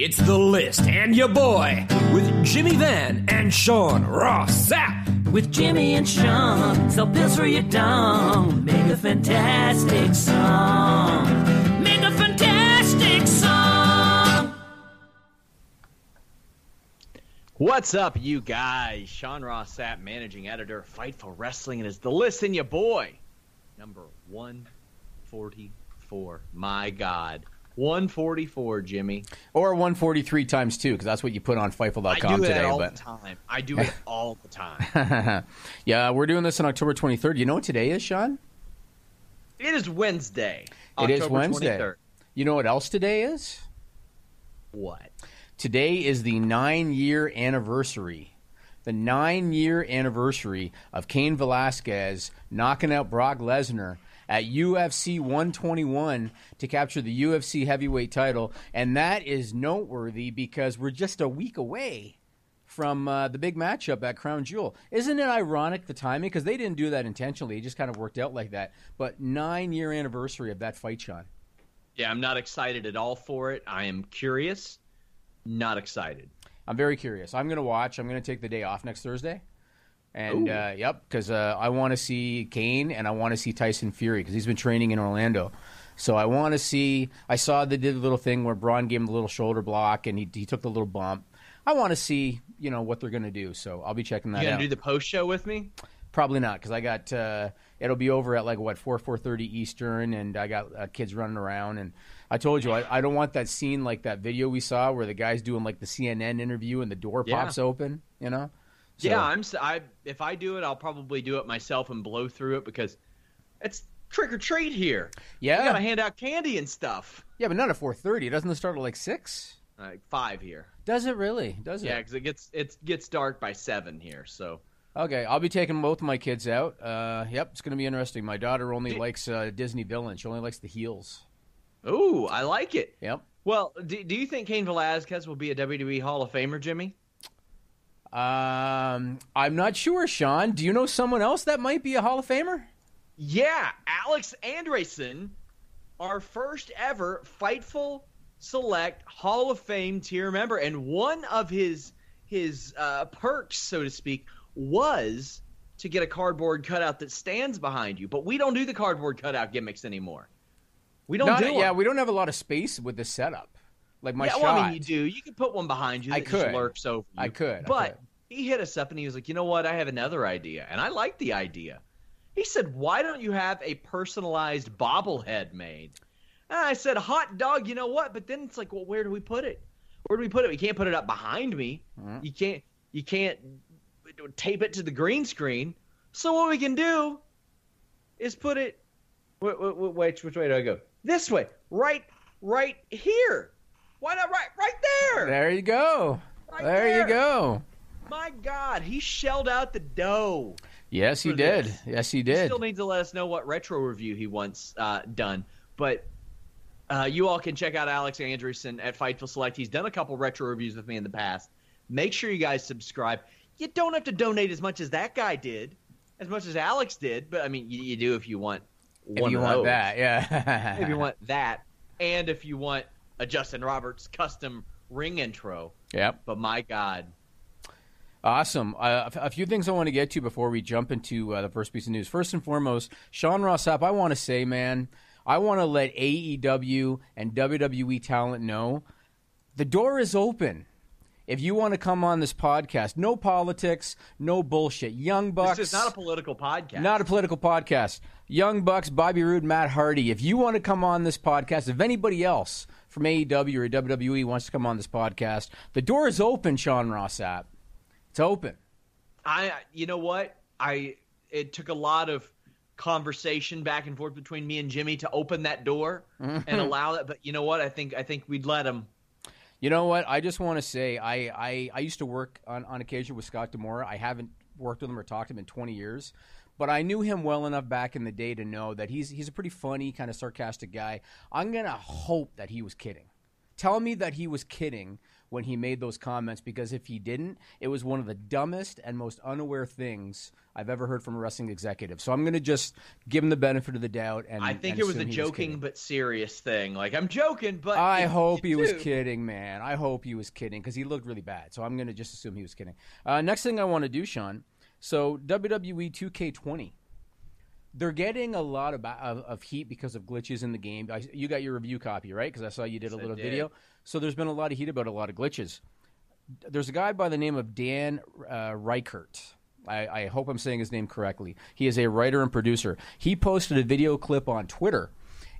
It's the list and your boy with Jimmy Van and Sean Ross Sapp. With Jimmy and Sean, sell pills for your dong. Make a fantastic song. Make a fantastic song. What's up, you guys? Sean Ross Sapp, managing editor, Fightful Wrestling, and is the list and your boy. Number 144. My God. 144, Jimmy. Or 143 times two, because that's what you put on Fightful.com I do it today. all but the time. I do it all the time. yeah, we're doing this on October 23rd. You know what today is, Sean? It is Wednesday. it is October Wednesday. 23rd. You know what else today is? What? Today is the nine year anniversary. The nine year anniversary of Cain Velasquez knocking out Brock Lesnar at UFC 121 to capture the UFC heavyweight title. And that is noteworthy because we're just a week away from uh, the big matchup at Crown Jewel. Isn't it ironic the timing? Because they didn't do that intentionally. It just kind of worked out like that. But nine year anniversary of that fight, Sean. Yeah, I'm not excited at all for it. I am curious, not excited. I'm very curious. I'm going to watch. I'm going to take the day off next Thursday. And uh, yep, because uh, I want to see Cain and I want to see Tyson Fury because he's been training in Orlando. So I want to see. I saw they did a little thing where Braun gave him the little shoulder block and he, he took the little bump. I want to see you know what they're going to do. So I'll be checking that out. You gonna out. do the post show with me? Probably not because I got uh, it'll be over at like what four four thirty Eastern, and I got uh, kids running around. And I told you I, I don't want that scene like that video we saw where the guy's doing like the CNN interview and the door Yeah. pops open. You know. So- Yeah, I'm. I if I do it, I'll probably do it myself and blow through it because it's trick or treat here. Yeah. we gotta hand out candy and stuff. Yeah, but not at four thirty. Doesn't it start at like six? Like five here. Does it really? Does Yeah, it? because it gets it gets dark by seven here. So Okay, I'll be taking both my kids out. Uh, yep, it's going to be interesting. My daughter only likes uh, Disney villains. She only likes the heels. Ooh, I like it. Yep. Well, do, do you think Cain Velasquez will be a WWE Hall of Famer, Jimmy? Um, I'm not sure, Sean. Do you know someone else that might be a Hall of Famer? Yeah, Alex Andresen, our first ever Fightful Select Hall of Fame tier member, and one of his his uh, perks, so to speak, was to get a cardboard cutout that stands behind you. But we don't do the cardboard cutout gimmicks anymore. We don't Not- do yeah, them. we don't have a lot of space with this setup. Like my yeah, shot. well, I mean, you do. You could put one behind you that I just could. lurks over you. I could, I But could. he hit us up and he was like, you know what? I have another idea. And I like the idea. He said, why don't you have a personalized bobblehead made? And I said, hot dog, you know what? But then it's like, well, where do we put it? Where do we put it? We can't put it up behind me. Mm-hmm. You can't. You can't tape it to the green screen. So what we can do is put it. Wait, wait, wait, which which way do I go? This way. Right, right here. Why not right, right there? There you go. Right there, there. you go. My God, he shelled out the dough. Yes, he did. this. Yes, he He did. still needs to let us know what retro review he wants uh, done. But uh, you all can check out Alex Andreessen at Fightful Select. He's done a couple retro reviews with me in the past. Make sure you guys subscribe. You don't have to donate as much as that guy did, as much as Alex did, but I mean, you, you do if you want if you want those. that, yeah. if you want that, and if you want a Justin Roberts custom ring intro. Yep. But my God, Awesome. Uh, a few things I want to get to before we jump into uh, the first piece of news. First and foremost, Sean Ross Sapp, I want to say, man, I want to let AEW and WWE talent know the door is open. If you want to come on this podcast, no politics, no bullshit. Young Bucks. this is not a political podcast. Not a political podcast. Young Bucks, Bobby Roode, Matt Hardy. If you want to come on this podcast, if anybody else from AEW or WWE wants to come on this podcast, the door is open, Sean Ross Sapp. It's open. I you know what I it took a lot of conversation back and forth between me and Jimmy to open that door and allow that. But you know what? I think I think we'd let him. You know what? I just want to say I, I, I used to work on, on occasion with Scott D'Amore. I haven't worked with him or talked to him in 20 years, but I knew him well enough back in the day to know that he's he's a pretty funny, kind of sarcastic guy. I'm gonna hope that he was kidding. Tell me that he was kidding when he made those comments because if he didn't, it was one of the dumbest and most unaware things I've ever heard from a wrestling executive. So I'm going to just give him the benefit of the doubt. And I think and it was a joking kidding. but serious thing. Like I'm joking, but I hope he was kidding, man. I hope he was kidding because he looked really bad. So I'm going to just assume he was kidding. Uh, next thing I want to do, Sean. So WWE 2K20, they're getting a lot of, of, of heat because of glitches in the game. I, you got your review copy, right? Because I saw you did a Yes, little did. video. So there's been a lot of heat about a lot of glitches. There's a guy by the name of Dan uh, Reichert. I, I hope I'm saying his name correctly. He is a writer and producer. He posted a video clip on Twitter.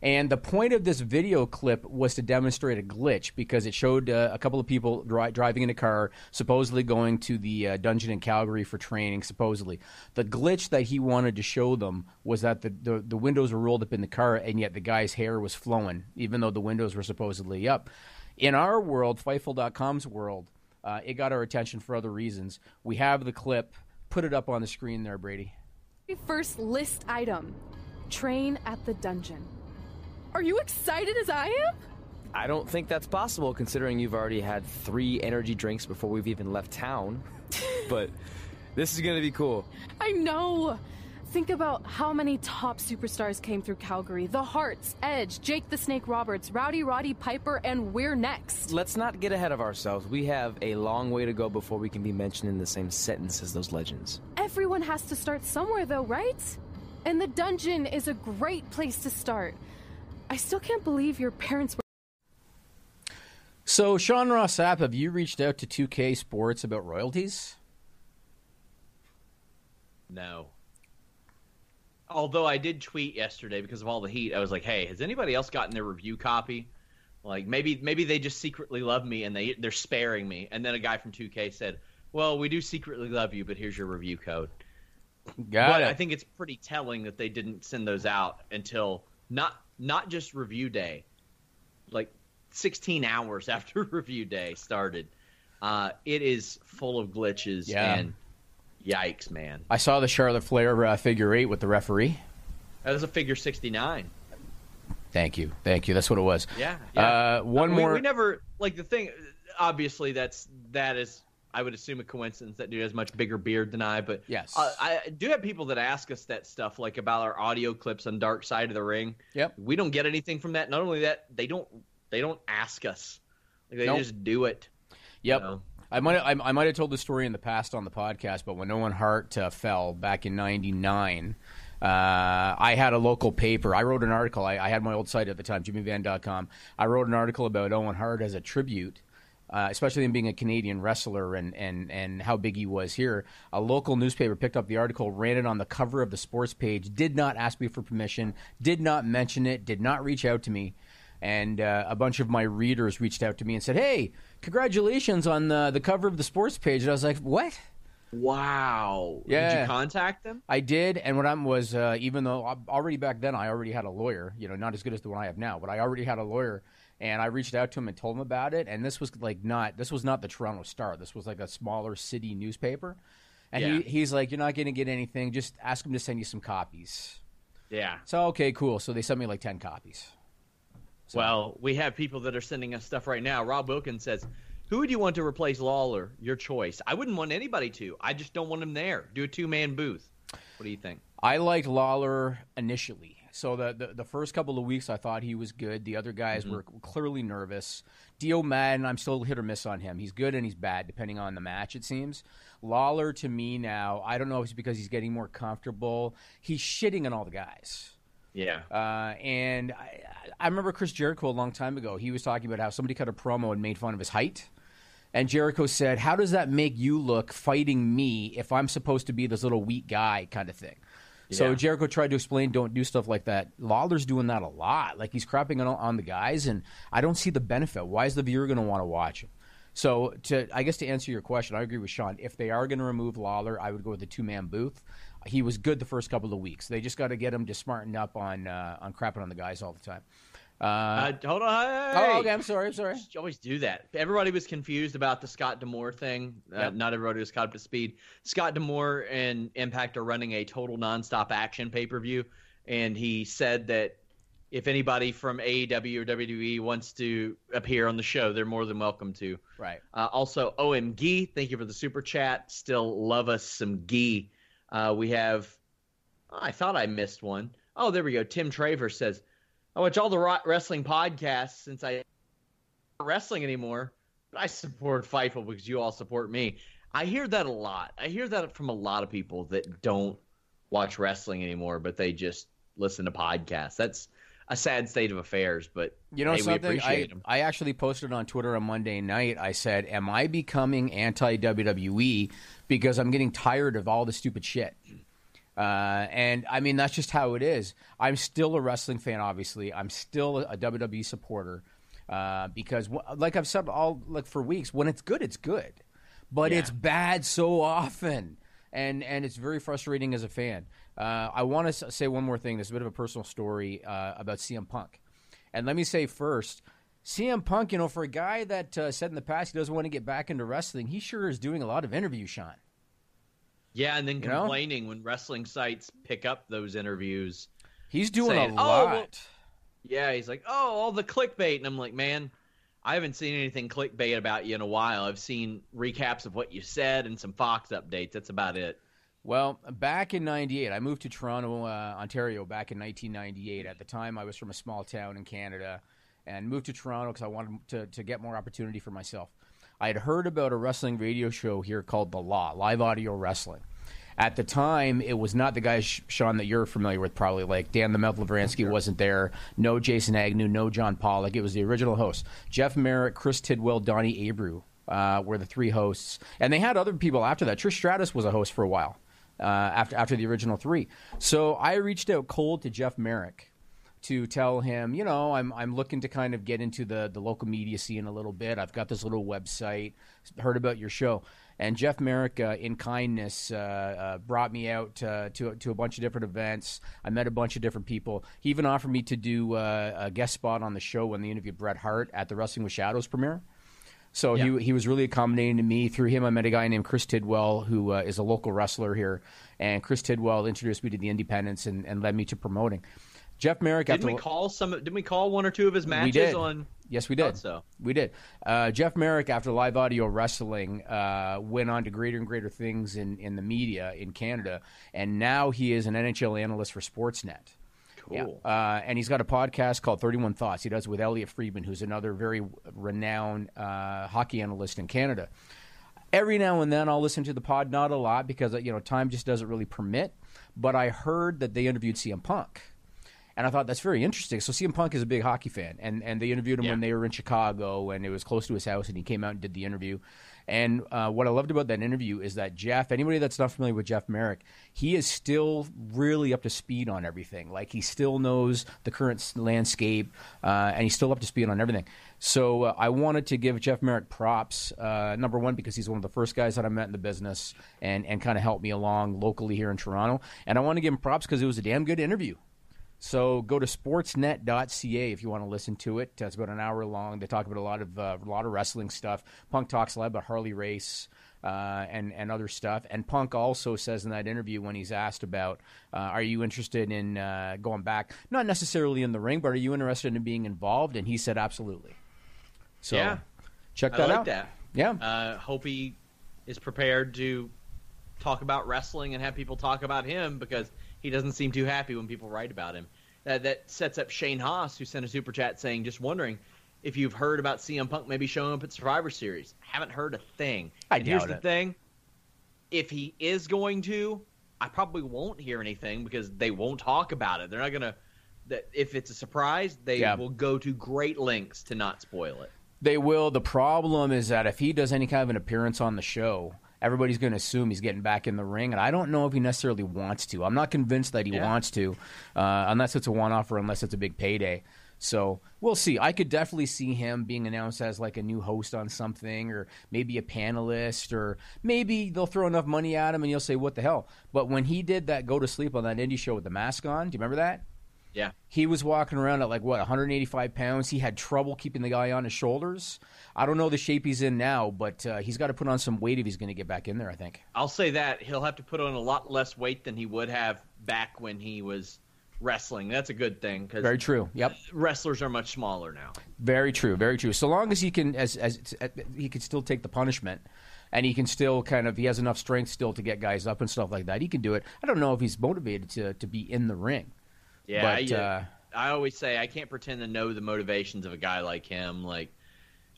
And the point of this video clip was to demonstrate a glitch because it showed uh, a couple of people dri- driving in a car, supposedly going to the uh, dungeon in Calgary for training, supposedly. The glitch that he wanted to show them was that the, the, the windows were rolled up in the car, and yet the guy's hair was flowing, even though the windows were supposedly up. In our world, Fightful.com's world, uh, it got our attention for other reasons. We have the clip. Put it up on the screen there, Brady. First list item train at the dungeon. Are you excited as I am? I don't think that's possible considering you've already had three energy drinks before we've even left town. but this is gonna be cool. I know. Think about how many top superstars came through Calgary the Hearts, Edge, Jake the Snake Roberts, Rowdy Roddy Piper, and we're next. Let's not get ahead of ourselves. We have a long way to go before we can be mentioned in the same sentence as those legends. Everyone has to start somewhere, though, right? And the dungeon is a great place to start. I still can't believe your parents were. So, Sean Ross Sapp, have you reached out to 2K Sports about royalties? No. Although I did tweet yesterday because of all the heat, I was like, "Hey, has anybody else gotten their review copy? Like maybe maybe they just secretly love me and they they're sparing me." And then a guy from 2K said, "Well, we do secretly love you, but here's your review code." Got but it. I think it's pretty telling that they didn't send those out until not not just review day, like 16 hours after review day started. Uh, it is full of glitches Yeah. and yikes, man. I saw the Charlotte Flair uh, figure eight with the referee. That was a figure 69. Thank you, thank you. That's what it was. Yeah. yeah. Uh, one Uh, we, more. We never like the thing. Obviously, that's that is. I would assume a coincidence that dude has much bigger beard than I. But Yes. uh, I do have people that ask us that stuff, like about our audio clips on Dark Side of the Ring. Yep. We don't get anything from that. Not only that, they don't they don't ask us. Like they Nope. just do it. Yep. know. I might I, I might have told the story in the past on the podcast, but when Owen Hart uh, fell back in '99, uh, I had a local paper. I wrote an article. I, I had my old site at the time, jimmyvan.com. I wrote an article about Owen Hart as a tribute. Uh, especially him being a Canadian wrestler and, and, and how big he was here. A local newspaper picked up the article, ran it on the cover of the sports page, did not ask me for permission, did not mention it, did not reach out to me and uh, a bunch of my readers reached out to me and said, "Hey, congratulations on the the cover of the sports page." And I was like, "What?" Wow. Did Yeah. you contact them? I did, and what I was, uh, even though I- already back then I already had a lawyer, you know, not as good as the one I have now, but I already had a lawyer, and I reached out to him and told him about it. And this was like not, this was not the Toronto Star. This was like a smaller city newspaper, and Yeah. he, he's like, "You're not going to get anything. Just ask him to send you some copies." Yeah. So okay, cool. So they sent me like ten copies. Well, we have people that are sending us stuff right now. Rob Wilkins says, "Who would you want to replace Lawler? Your choice." I wouldn't want anybody to. I just don't want him there. Do a two man booth. What do you think? I liked Lawler initially. So the, the the first couple of weeks, I thought he was good. The other guys were clearly nervous. Dio Maddin, I'm still hit or miss on him. He's good and he's bad depending on the match. It seems. Lawler to me now, I don't know if it's because he's getting more comfortable. He's shitting on all the guys. Yeah. Uh, and I, I remember Chris Jericho a long time ago. He was talking about how somebody cut a promo and made fun of his height. And Jericho said, How does that make you look fighting me if I'm supposed to be this little weak guy kind of thing? So Yeah. Jericho tried to explain, don't do stuff like that. Lawler's doing that a lot. Like he's crapping on, on the guys, and I don't see the benefit. Why is the viewer going to want to watch him? So, to I guess to answer your question, I agree with Sean. If they are going to remove Lawler, I would go with the two man booth. he was good the first couple of weeks. They just got to get him to smarten up on uh, on crapping on the guys all the time. Uh, Uh, hold on. Hey. oh, okay. I'm sorry. I'm sorry. You always do that. Everybody was confused about the Scott D'Amore thing. Uh, Yep. Not everybody was caught up to speed. Scott D'Amore and Impact are running a total nonstop action pay per view, and he said that if anybody from AEW or WWE wants to appear on the show, they're more than welcome to. Right. Uh, also, OMG, thank you for the super chat. Still love us some Gee. Uh, we have, oh, I thought I missed one. Oh, there we go. Tim Traver says, I watch all the wrestling podcasts since I wrestling anymore, but I support Fightful because you all support me. I hear that a lot. I hear that from a lot of people that don't watch wrestling anymore, but they just listen to podcasts. That's a sad state of affairs, but You know hey, we something? I, appreciate 'em. I actually posted on Twitter on Monday night. I said, "Am I becoming anti WWE because I'm getting tired of all the stupid shit?" Uh, and I mean, that's just how it is. I'm still a wrestling fan, obviously. I'm still a WWE supporter uh, because, like I've said all like for weeks, when it's good, it's good, but Yeah. it's bad so often, and and it's very frustrating as a fan. Uh, I want to say one more thing. There's a bit of a personal story uh, about CM Punk, and let me say first. CM Punk, you know, for a guy that uh, said in the past he doesn't want to get back into wrestling, he sure is doing a lot of interviews, Sean. Yeah, and then You know? complaining when wrestling sites pick up those interviews. He's doing Saying, a "Oh, lot. well- Yeah, he's like, oh, all the clickbait. And I'm like, man, I haven't seen anything clickbait about you in a while. I've seen recaps of what you said and some Fox updates. That's about it. Well, back in '98, I moved to Toronto, uh, Ontario, back in 1998. At the time, I was from a small town in Canada, and moved to Toronto because I wanted to, to get more opportunity for myself. I had heard about a wrestling radio show here called The Law, live audio wrestling. At the time, it was not the guys, Sean, that you're familiar with, probably like Dan the Mouth Lovranski wasn't there, no Jason Agnew, no John Pollock. It was the original host Jeff Marek, Chris Tidwell, Donnie Abreu uh, were the three hosts, and they had other people after that. Trish Stratus was a host for a while uh, after after the original three. So I reached out cold to Jeff Marek to tell him, you know, I'm I'm looking to kind of get into the the local media scene a little bit. I've got this little website, heard about your show, and Jeff Marek, uh, in kindness, uh, uh, brought me out uh, to to a bunch of different events. I met a bunch of different people. He even offered me to do uh, a guest spot on the show when they interviewed Bret Hart at the Wrestling with Shadows premiere. So Yeah. he he was really accommodating to me. Through him, I met a guy named Chris Tidwell, who uh, is a local wrestler here, and Chris Tidwell introduced me to the Independents and, and led me to promoting. Jeff Marek, Didn't after we call some? Didn't we call one or two of his matches we did. on? Yes, we did. so. We did. Uh, Jeff Marek, after live audio wrestling, uh, went on to greater and greater things in, in the media in Canada, and now he is an NHL analyst for Sportsnet. Cool. Uh, and he's got a podcast called 31 Thoughts. He does it with Elliotte Friedman, who's another very renowned uh, hockey analyst in Canada. Every now and then I'll listen to the pod, not a lot because you know time just doesn't really permit. But I heard that they interviewed CM Punk, and I thought that's very interesting. So CM Punk is a big hockey fan, and and they interviewed him Yeah. when they were in Chicago, and it was close to his house, and he came out and did the interview. And uh, what I loved about that interview is that Jeff, anybody that's not familiar with Jeff Marek, he is still really up to speed on everything. Like he still knows the current landscape, uh, and he's still up to speed on everything. So uh, I wanted to give Jeff Marek props. Uh, number one, because he's one of the first guys that I met in the business, and and kind of helped me along locally here in Toronto. And I want to give him props because it was a damn good interview. So go to sportsnet.ca if you want to listen to it. It's about an hour long. They talk about a lot of uh, a lot of wrestling stuff. Punk talks a lot about Harley Race uh, and and other stuff. And Punk also says in that interview when he's asked about, uh, "Are you interested in uh, going back? Not necessarily in the ring, but are you interested in being involved?" And he said, "Absolutely." So Yeah. check I that like out. that. Yeah. Uh, hope he is prepared to talk about wrestling and have people talk about him because he doesn't seem too happy when people write about him. That that sets up Shane Haas, who sent a super chat saying, "Just wondering if you've heard about CM Punk maybe showing up at Survivor Series." Haven't heard a thing. I and here's doubt the thing: if he is going to, I probably won't hear anything because they won't talk about it. They're not gonna. That if it's a surprise, they Yeah. will go to great lengths to not spoil it. They will. The problem is that if he does any kind of an appearance on the show everybody's going to assume he's getting back in the ring, and I don't know if he necessarily wants to. I'm not convinced that he Yeah. wants to, uh, unless it's a one-off or unless it's a big payday. So we'll see. I could definitely see him being announced as like a new host on something, or maybe a panelist, or maybe they'll throw enough money at him and you'll say, "What the hell?" But when he did that go to sleep on that indie show with the mask on, do you remember that? Yeah. He was walking around at like what 185 pounds. He had trouble keeping the guy on his shoulders. I don't know the shape he's in now, but uh, he's got to put on some weight if he's going to get back in there. I think. I'll say that he'll have to put on a lot less weight than he would have back when he was wrestling. That's a good thing because Very true. Yep. wrestlers are much smaller now. Very true. Very true. So long as he can, as as uh, he can still take the punishment, and he can still kind of, he has enough strength still to get guys up and stuff like that. He can do it. I don't know if he's motivated to to be in the ring. Yeah, But, I, uh, I always say I can't pretend to know the motivations of a guy like him. Like,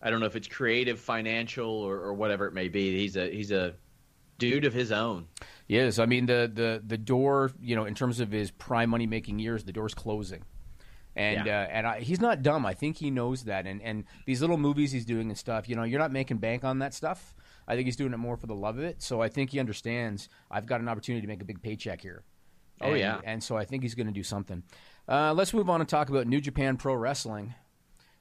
I don't know if it's creative, financial, or, or whatever it may be. He's a he's a dude of his own. Yes, I mean the the the door. You know, in terms of his prime money making years, the door's closing, and Yeah. uh, and I, he's not dumb. I think he knows that. And and these little movies he's doing and stuff. You know, you're not making bank on that stuff. I think he's doing it more for the love of it. So I think he understands. I've got an opportunity to make a big paycheck here. Oh, And- yeah. and so I think he's going to do something. Uh, let's move on and talk about New Japan Pro Wrestling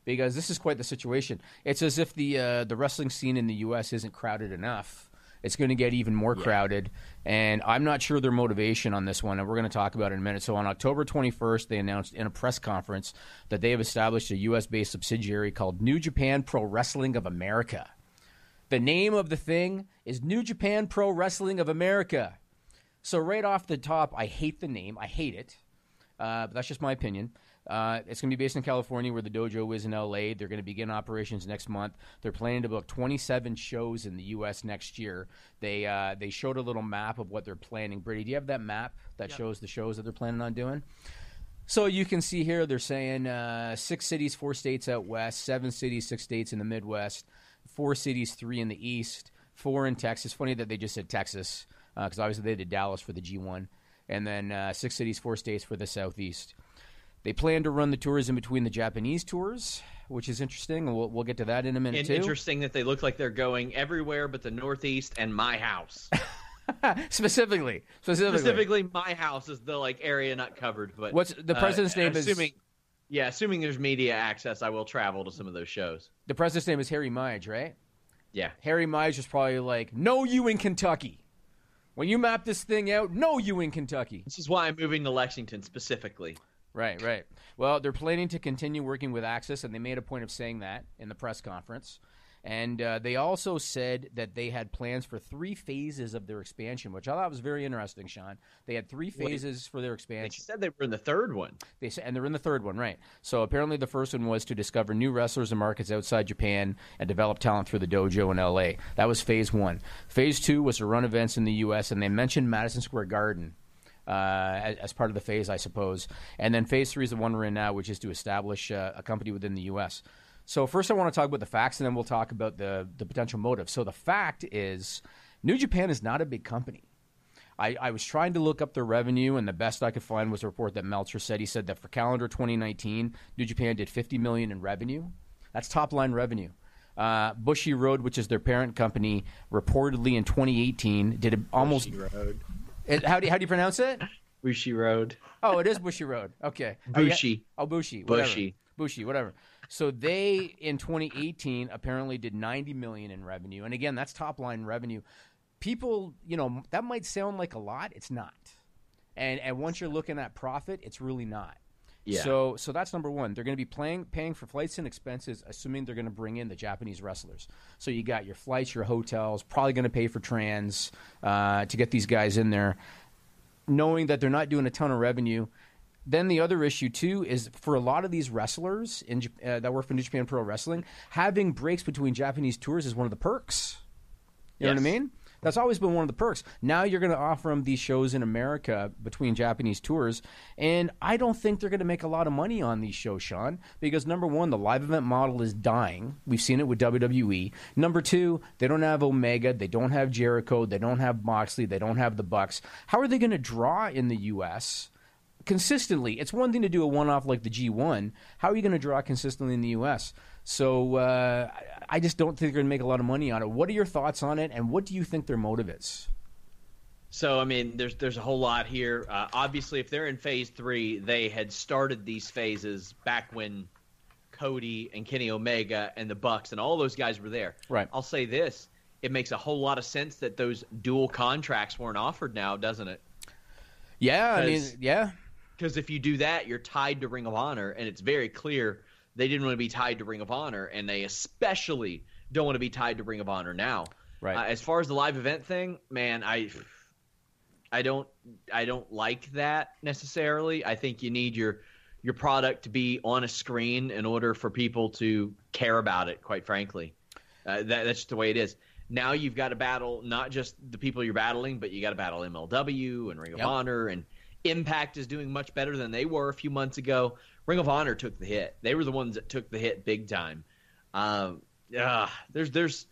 because this is quite the situation. It's as if the uh, the wrestling scene in the U.S. isn't crowded enough. It's going to get even more crowded, and I'm not sure their motivation on this one. And we're going to talk about it in a minute. So on October 21st, they announced in a press conference that they have established a U.S. based subsidiary called New Japan Pro Wrestling of America. The name of the thing is New Japan Pro Wrestling of America. So right off the top, I hate the name. I hate it. Uh, but that's just my opinion. Uh, it's going to be based in California, where the dojo is in LA. They're going to begin operations next month. They're planning to book 27 shows in the U.S. next year. They uh, they showed a little map of what they're planning. Brady, do you have that map that shows the shows that they're planning on doing? So you can see here they're saying uh, six cities, four states out west, seven cities, six states in the Midwest, four cities, three in the East, four in Texas. Funny that they just said Texas because obviously they did Dallas for the G1, and then uh, six cities, four states for the Southeast. They plan to run the tours in between the Japanese tours, which is interesting, and we'll, we'll get to that in a minute And too. interesting that they look like they're going everywhere but the Northeast and my house. specifically, specifically, Specifically, my house is the like area not covered. But What's- the uh, president's name is- assuming, Yeah, assuming there's media access, I will travel to some of those shows. the president's name is Harry Mige, right? Yeah, Harry Mize was probably like, "No, you in Kentucky. When you map this thing out, no, you in Kentucky." this is why I'm moving to Lexington specifically. Right, right. Well, they're planning to continue working with Access, and they made a point of saying that in the press conference. And uh, they also said that they had plans for three phases of their expansion, which I thought was very interesting, Sean. They had three phases for their expansion. They said they were in the third one. They said, and they're in the third one, right? So apparently, the first one was to discover new wrestlers and markets outside Japan and develop talent through the dojo in LA. That was phase one. Phase two was to run events in the U.S. and they mentioned Madison Square Garden. Uh, as, as part of the phase, I suppose. And then phase three is the one we're in now, which is to establish uh, a company within the U.S. So first, I want to talk about the facts, and then we'll talk about the the potential motive. So the fact is, New Japan is not a big company. I, I was trying to look up their revenue, and the best I could find was a report that Meltzer said. He said that for calendar 2019, New Japan did 50 million in revenue. That's top line revenue. Uh, Bushy Road, which is their parent company, reportedly in 2018 did a- almost. Road. It- how do you, how do you pronounce it? Bushi Road. Oh, it is Bushy Road. Okay. Oh, yeah. Bushi. Oh, Bushi. Whatever. Bushy. Bushi, whatever. So they in 2018 apparently did 90 million in revenue, and again, that's top line revenue. People, you know, that might sound like a lot. It's not. And and once you're looking at profit, it's really not. Yeah. So so that's number one. They're going to be playing, paying for flights and expenses, assuming they're going to bring in the Japanese wrestlers. So you got your flights, your hotels, probably going to pay for trans uh, to get these guys in there knowing that they're not doing a ton of revenue. Then the other issue too is for a lot of these wrestlers in uh, that work for New Japan Pro Wrestling, having breaks between Japanese tours is one of the perks. You know what I mean? That's always been one of the perks. Now you're going to offer them these shows in America between Japanese tours, and I don't think they're going to make a lot of money on these shows, Sean, because number one, the live event model is dying. We've seen it with WWE. Number two, they don't have Omega, they don't have Jericho, they don't have Moxley, they don't have the Bucks. How are they going to draw in the U.S.? Consistently. It's one thing to do a one-off like the G1. How are you going to draw consistently in the U.S.? So uh, I just don't think they're going to make a lot of money on it. What are your thoughts on it, and what do you think their motive is? So I mean, there's there's a whole lot here. Uh, obviously, if they're in phase three, they had started these phases back when Cody and Kenny Omega and the Bucks and all those guys were there. Right. I'll say this: it makes a whole lot of sense that those dual contracts weren't offered now, doesn't it? Yeah, I mean, yeah, Because if you do that, you're tied to Ring of Honor, and it's very clear they didn't want to be tied to Ring of Honor, and they especially don't want to be tied to Ring of Honor now. Right. Uh, as far as the live event thing, man, I, I don't, I don't like that necessarily. I think you need your your product to be on a screen in order for people to care about it. Quite frankly, uh, that, that's just the way it is. Now you've got to battle not just the people you're battling, but you got to battle MLW and Ring of Honor and Impact is doing much better than they were a few months ago. Ring of Honor took the hit. They were the ones that took the hit big time. Um, ah, there's there's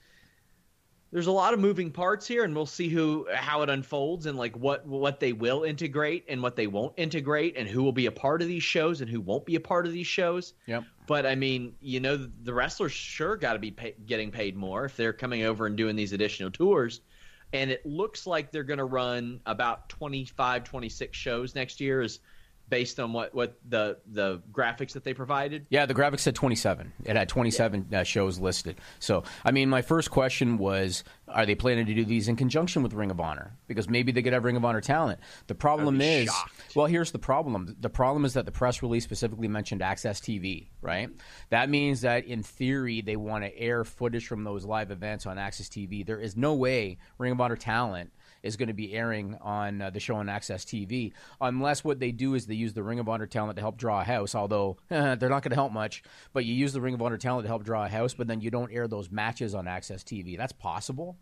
there's a lot of moving parts here, and we'll see who how it unfolds and like what what they will integrate and what they won't integrate, and who will be a part of these shows and who won't be a part of these shows. Yep. But I mean, you know, the wrestlers sure got to be pay, getting paid more if they're coming over and doing these additional tours. And it looks like they're going to run about 25, 26 shows next year, is based on what, what the the graphics that they provided. Yeah, the graphics said 27. It had 27 uh, shows listed. So, I mean, my first question was are they planning to do these in conjunction with Ring of Honor? Because maybe they could have Ring of Honor talent. The problem is, shocked. well, here's the problem. The problem is that the press release specifically mentioned Access TV, right? That means that in theory, they want to air footage from those live events on Access TV. There is no way Ring of Honor talent is going to be airing on uh, the show on Access TV, unless what they do is they use the Ring of Honor talent to help draw a house. Although they're not going to help much, but you use the Ring of Honor talent to help draw a house, but then you don't air those matches on Access TV. That's possible.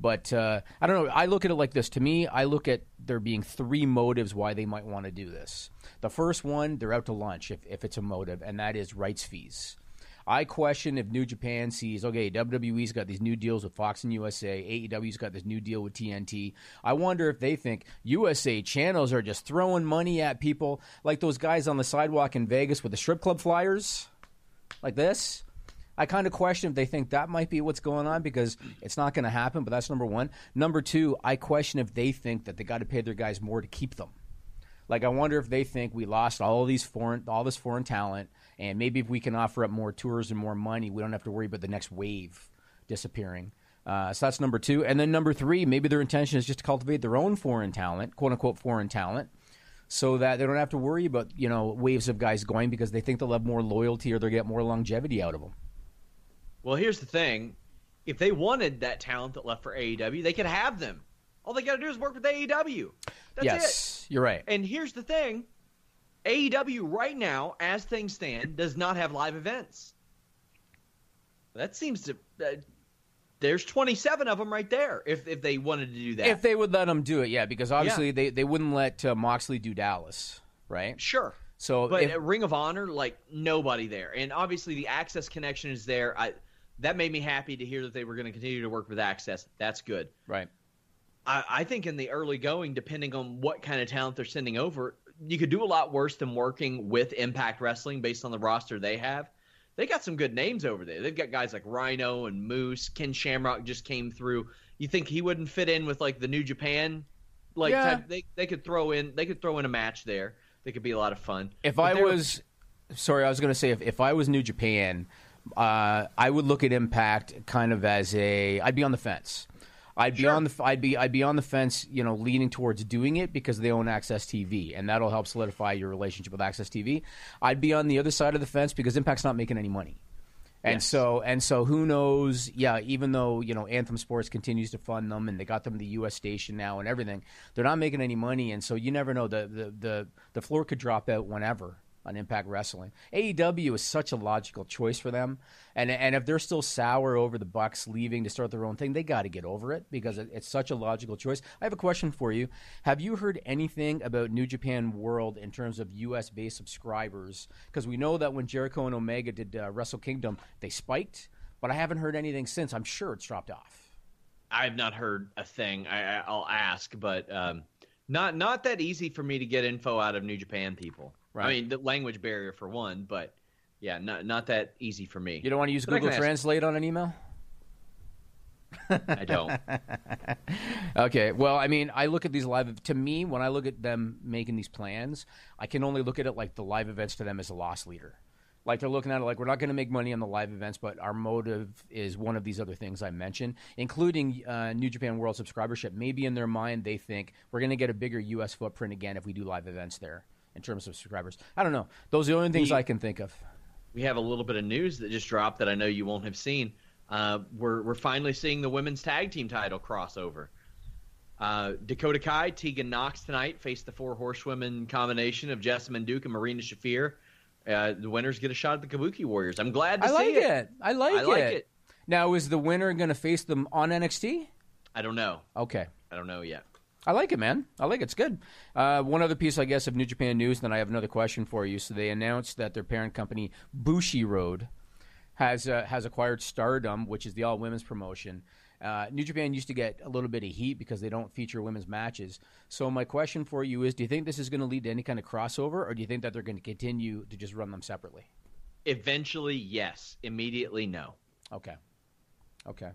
But uh, I don't know. I look at it like this. To me, I look at there being three motives why they might want to do this. The first one, they're out to lunch if, if it's a motive, and that is rights fees. I question if New Japan sees, okay, WWE's got these new deals with Fox and USA, AEW's got this new deal with TNT. I wonder if they think USA channels are just throwing money at people like those guys on the sidewalk in Vegas with the strip club flyers, like this. I kind of question if they think that might be what's going on because it's not going to happen, but that's number one. Number two, I question if they think that they got to pay their guys more to keep them. Like I wonder if they think we lost all these foreign, all this foreign talent, and maybe if we can offer up more tours and more money, we don't have to worry about the next wave disappearing. Uh, so that's number two, and then number three, maybe their intention is just to cultivate their own foreign talent, quote unquote foreign talent, so that they don't have to worry about you know waves of guys going because they think they'll have more loyalty or they'll get more longevity out of them. Well, here's the thing: if they wanted that talent that left for AEW, they could have them. All they got to do is work with AEW. That's it. yes, you're right. And here's the thing: AEW right now, as things stand, does not have live events. That seems to. Uh, there's 27 of them right there. If if they wanted to do that, If they would let them do it, yeah, because obviously they, they wouldn't let uh, Moxley do Dallas, right? sure. So But if- Ring of Honor, like nobody there, and obviously the Access connection is there. I that made me happy to hear that they were going to continue to work with Access. That's good. right. I, I think in the early going, depending on what kind of talent they're sending over, you could do a lot worse than working with Impact Wrestling based on the roster they have. They got some good names over there. They've got guys like Rhino and Moose. Ken Shamrock just came through. You think he wouldn't fit in with like the New Japan? Like Yeah. type, they they could throw in they could throw in a match there. They could be a lot of fun. If But I was, sorry, I was going to say if, if I was New Japan, uh, I would look at Impact kind of as a. I'd be on the fence. I'd be Sure. on the. I'd be. I'd be on the fence. You know, leaning towards doing it because they own Access TV, and that'll help solidify your relationship with Access TV. I'd be on the other side of the fence because Impact's not making any money. And Yes. so and so who knows, yeah, even though, you know, Anthem Sports continues to fund them and they got them the US station now and everything, they're not making any money and so you never know the the the, the floor could drop out whenever on Impact Wrestling. AEW is such a logical choice for them. And and if they're still sour over the Bucks leaving to start their own thing, they got to get over it because it, it's such a logical choice. I have a question for you. Have you heard anything about New Japan World in terms of US based subscribers? Because we know that when Jericho and Omega did uh, Wrestle Kingdom, they spiked, but I haven't heard anything since. I'm sure it's dropped off. I've not heard a thing. I, I- I'll ask, but um, not not that easy for me to get info out of New Japan people. I mean, the language barrier for one, but Yeah, not not that easy for me. You don't want to use But Google can ask- Translate on an email? I don't. Okay. Well, I mean, I look at these live. To me, when I look at them making these plans, I can only look at it like the live events to them as a loss leader. Like they're looking at it like we're not going to make money on the live events, but our motive is one of these other things I mentioned, including uh, New Japan World subscribership. Maybe in their mind they think we're going to get a bigger U.S. footprint again if we do live events there in terms of subscribers. I don't know. Those are the only things The- I can think of. we have a little bit of news that just dropped that I know you won't have seen. Uh, we're we're finally seeing the women's tag team title crossover. Uh, Dakota Kai, Tegan Nox tonight face the four horsewomen combination of Jessamyn Duke and Marina Shafir. Uh, the winners get a shot at the Kabuki Warriors. I'm glad to I see like it. it. I like it. I like it. Now, is the winner going to face them on NXT? I don't know. Okay. I don't know yet. I like it, man. I like it. It's good. Uh, one other piece, I guess, of New Japan news. Then I have another question for you. So they announced that their parent company, Bushi Road, has uh, has acquired Stardom, which is the all women's promotion. Uh, New Japan used to get a little bit of heat because they don't feature women's matches. So my question for you is: Do you think this is going to lead to any kind of crossover, or do you think that they're going to continue to just run them separately? Eventually, yes. Immediately, no. Okay. Okay.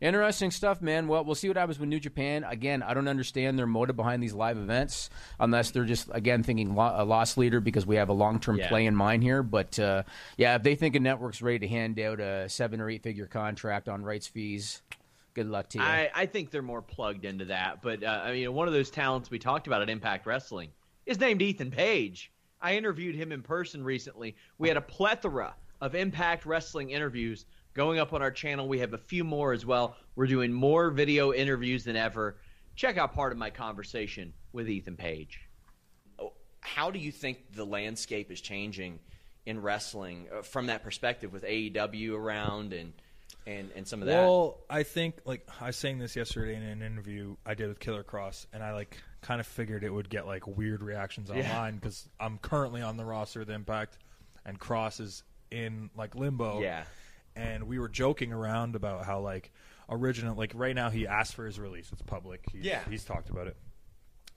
Interesting stuff, man. Well, we'll see what happens with New Japan. Again, I don't understand their motive behind these live events, unless they're just again thinking lo- a loss leader because we have a long term Yeah. play in mind here. But uh, yeah, if they think a network's ready to hand out a seven or eight figure contract on rights fees, good luck to you. I, I think they're more plugged into that. But uh, I mean, one of those talents we talked about at Impact Wrestling is named Ethan Page. I interviewed him in person recently. We had a plethora of Impact Wrestling interviews going up on our channel. We have a few more as well. We're doing more video interviews than ever. Check out part of my conversation with Ethan Page. how do you think the landscape is changing in wrestling uh, from that perspective with AEW around and and, and some of that? Well, I think like I was saying this yesterday in an interview I did with Killer Kross, and I like kind of figured it would get like weird reactions online because I'm currently on the roster with Impact, and Kross is in like limbo. Yeah. And we were joking around about how like original like right now he asked for his release. It's public. He's, Yeah. he's talked about it.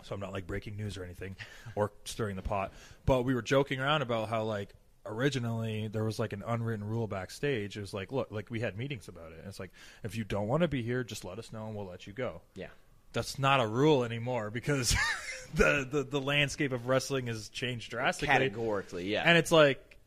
So I'm not like breaking news or anything or stirring the pot. But we were joking around about how like originally there was like an unwritten rule backstage. It was like, look, like we had meetings about it. And it's like if you don't want to be here, just let us know and we'll let you go. yeah. That's not a rule anymore because the, the the landscape of wrestling has changed drastically. Categorically, yeah. And it's like,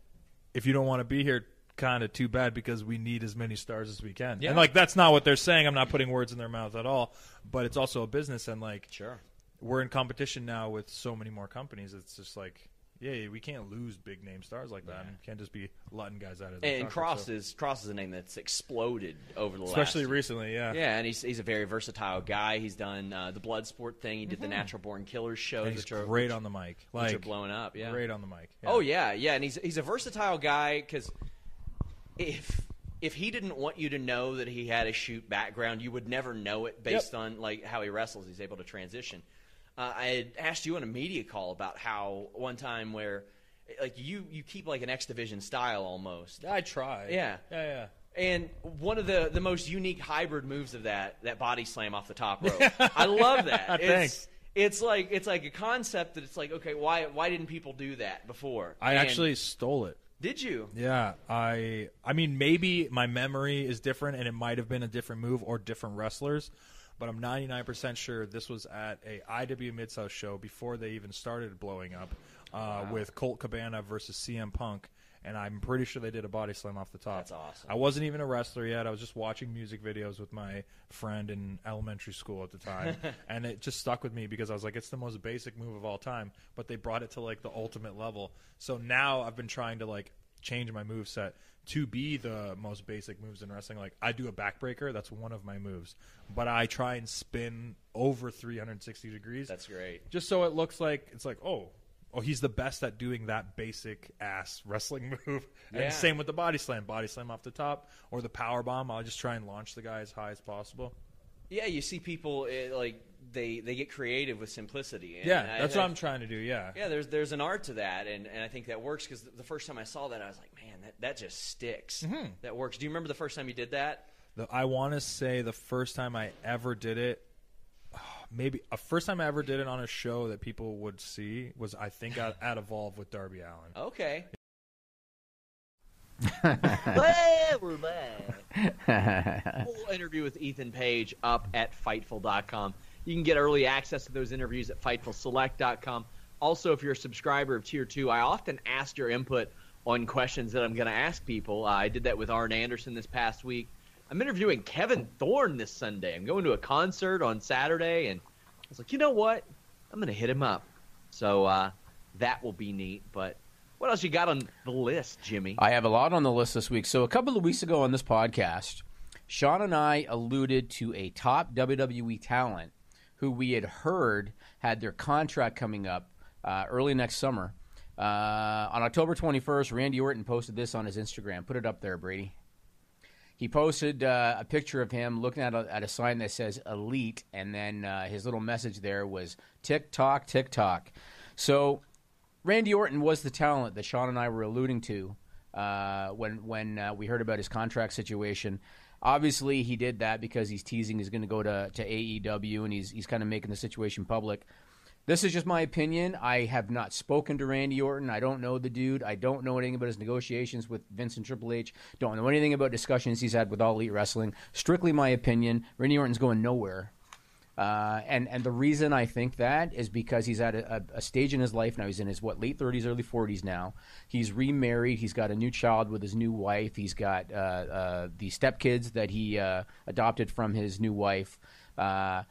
if you don't want to be here, kind of too bad because we need as many stars as we can. Yeah. And like that's not what they're saying. I'm not putting words in their mouth at all. But it's also a business, and like Sure. we're in competition now with so many more companies. It's just like, yeah, we can't lose big name stars like that. And we can't just be letting guys out of the And, and contract, Kross so- is Kross is a name that's exploded over the especially last especially recently. Yeah, Yeah, and he's he's a very versatile guy. He's done uh, the Bloodsport thing. He did the Natural Born Killers shows, Mm-hmm. And he's which are great which- on the mic. which Like are blowing up. Yeah, great on the mic. Yeah. Oh yeah, yeah, and he's he's a versatile guy because if if he didn't want you to know that he had a shoot background, you would never know it based on like how he wrestles. He's able to transition. Uh, I had asked you on a media call about how one time where like you you keep like an X Division style almost. I try. Yeah. yeah, yeah. And one of the, the most unique hybrid moves of that that body slam off the top rope. I love that. Thanks. It's, it's like it's like a concept that it's like okay why why didn't people do that before? I And- actually stole it. Did you? Yeah, I I mean maybe my memory is different and it might have been a different move or different wrestlers, but I'm 99% sure this was at a IW Mid South show before they even started blowing up uh, with Colt Cabana versus CM Punk. And I'm pretty sure they did a body slam off the top. That's awesome. I wasn't even a wrestler yet. I was just watching music videos with my friend in elementary school at the time, and it just stuck with me because I was like, it's the most basic move of all time. But they brought it to like the ultimate level. So now I've been trying to like change my move set to be the most basic moves in wrestling. Like I do a backbreaker, that's one of my moves, but I try and spin over 360 degrees. That's great. just so it looks like it's like oh. Oh, he's the best at doing that basic ass wrestling move. Yeah. And same with the body slam, body slam off the top, or the power bomb. I'll just try and launch the guy as high as possible. Yeah, you see people eh, like they they get creative with simplicity. And Yeah, I- that's I- what I'm trying to do. Yeah, Yeah, there's there's an art to that, and, and I think that works because the first time I saw that, I was like, man, that, that just sticks. Mm-hmm. That works. Do you remember the first time you did that? The, I want to say the first time I ever did it, maybe a first time I ever did it on a show that people would see was I think at, at Evolve with Darby Allin. Okay. we're back. Full interview with Ethan Page up at Fightful.com. You can get early access to those interviews at FightfulSelect.com. Also, if you're a subscriber of Tier 2, I often ask your input on questions that I'm going to ask people. Uh, I did that with Arn Anderson this past week. I'm interviewing Kevin Thorn this Sunday. I'm going to a concert on Saturday, and I was like, you know what? I'm going to hit him up. So uh, that will be neat. But what else you got on the list, Jimmy? I have a lot on the list this week. So a couple of weeks ago on this podcast, Sean and I alluded to a top WWE talent who we had heard had their contract coming up uh, early next summer. Uh, on October 21st, Randy Orton posted this on his Instagram. Put it up there, Brady. He posted uh, a picture of him looking at a, at a sign that says Elite, and then uh, his little message there was Tick Tock, Tick Tock. So Randy Orton was the talent that Sean and I were alluding to uh, when when uh, we heard about his contract situation. Obviously, he did that because he's teasing he's going to go to to AEW, and he's he's kind of making the situation public. This is just my opinion. I have not spoken to Randy Orton. I don't know the dude. I don't know anything about his negotiations with Vince and Triple H. Don't know anything about discussions he's had with All Elite Wrestling. Strictly my opinion. Randy Orton's going nowhere. Uh, and and the reason I think that is because he's at a, a, stage in his life now. He's in his what late thirties, early forties now. He's remarried. He's got a new child with his new wife. He's got uh, uh, the stepkids that he uh, adopted from his new wife. Uh,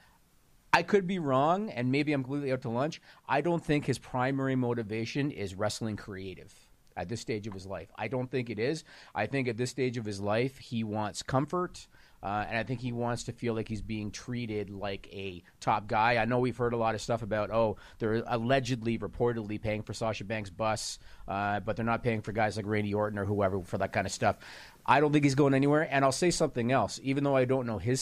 I could be wrong, and maybe I'm completely out to lunch. I don't think his primary motivation is wrestling creative at this stage of his life. I don't think it is. I think at this stage of his life, he wants comfort. Uh, and I think he wants to feel like he's being treated like a top guy. I know we've heard a lot of stuff about, oh, they're allegedly, reportedly paying for Sasha Banks' bus, uh, but they're not paying for guys like Randy Orton or whoever for that kind of stuff. I don't think he's going anywhere. And I'll say something else, even though I don't know his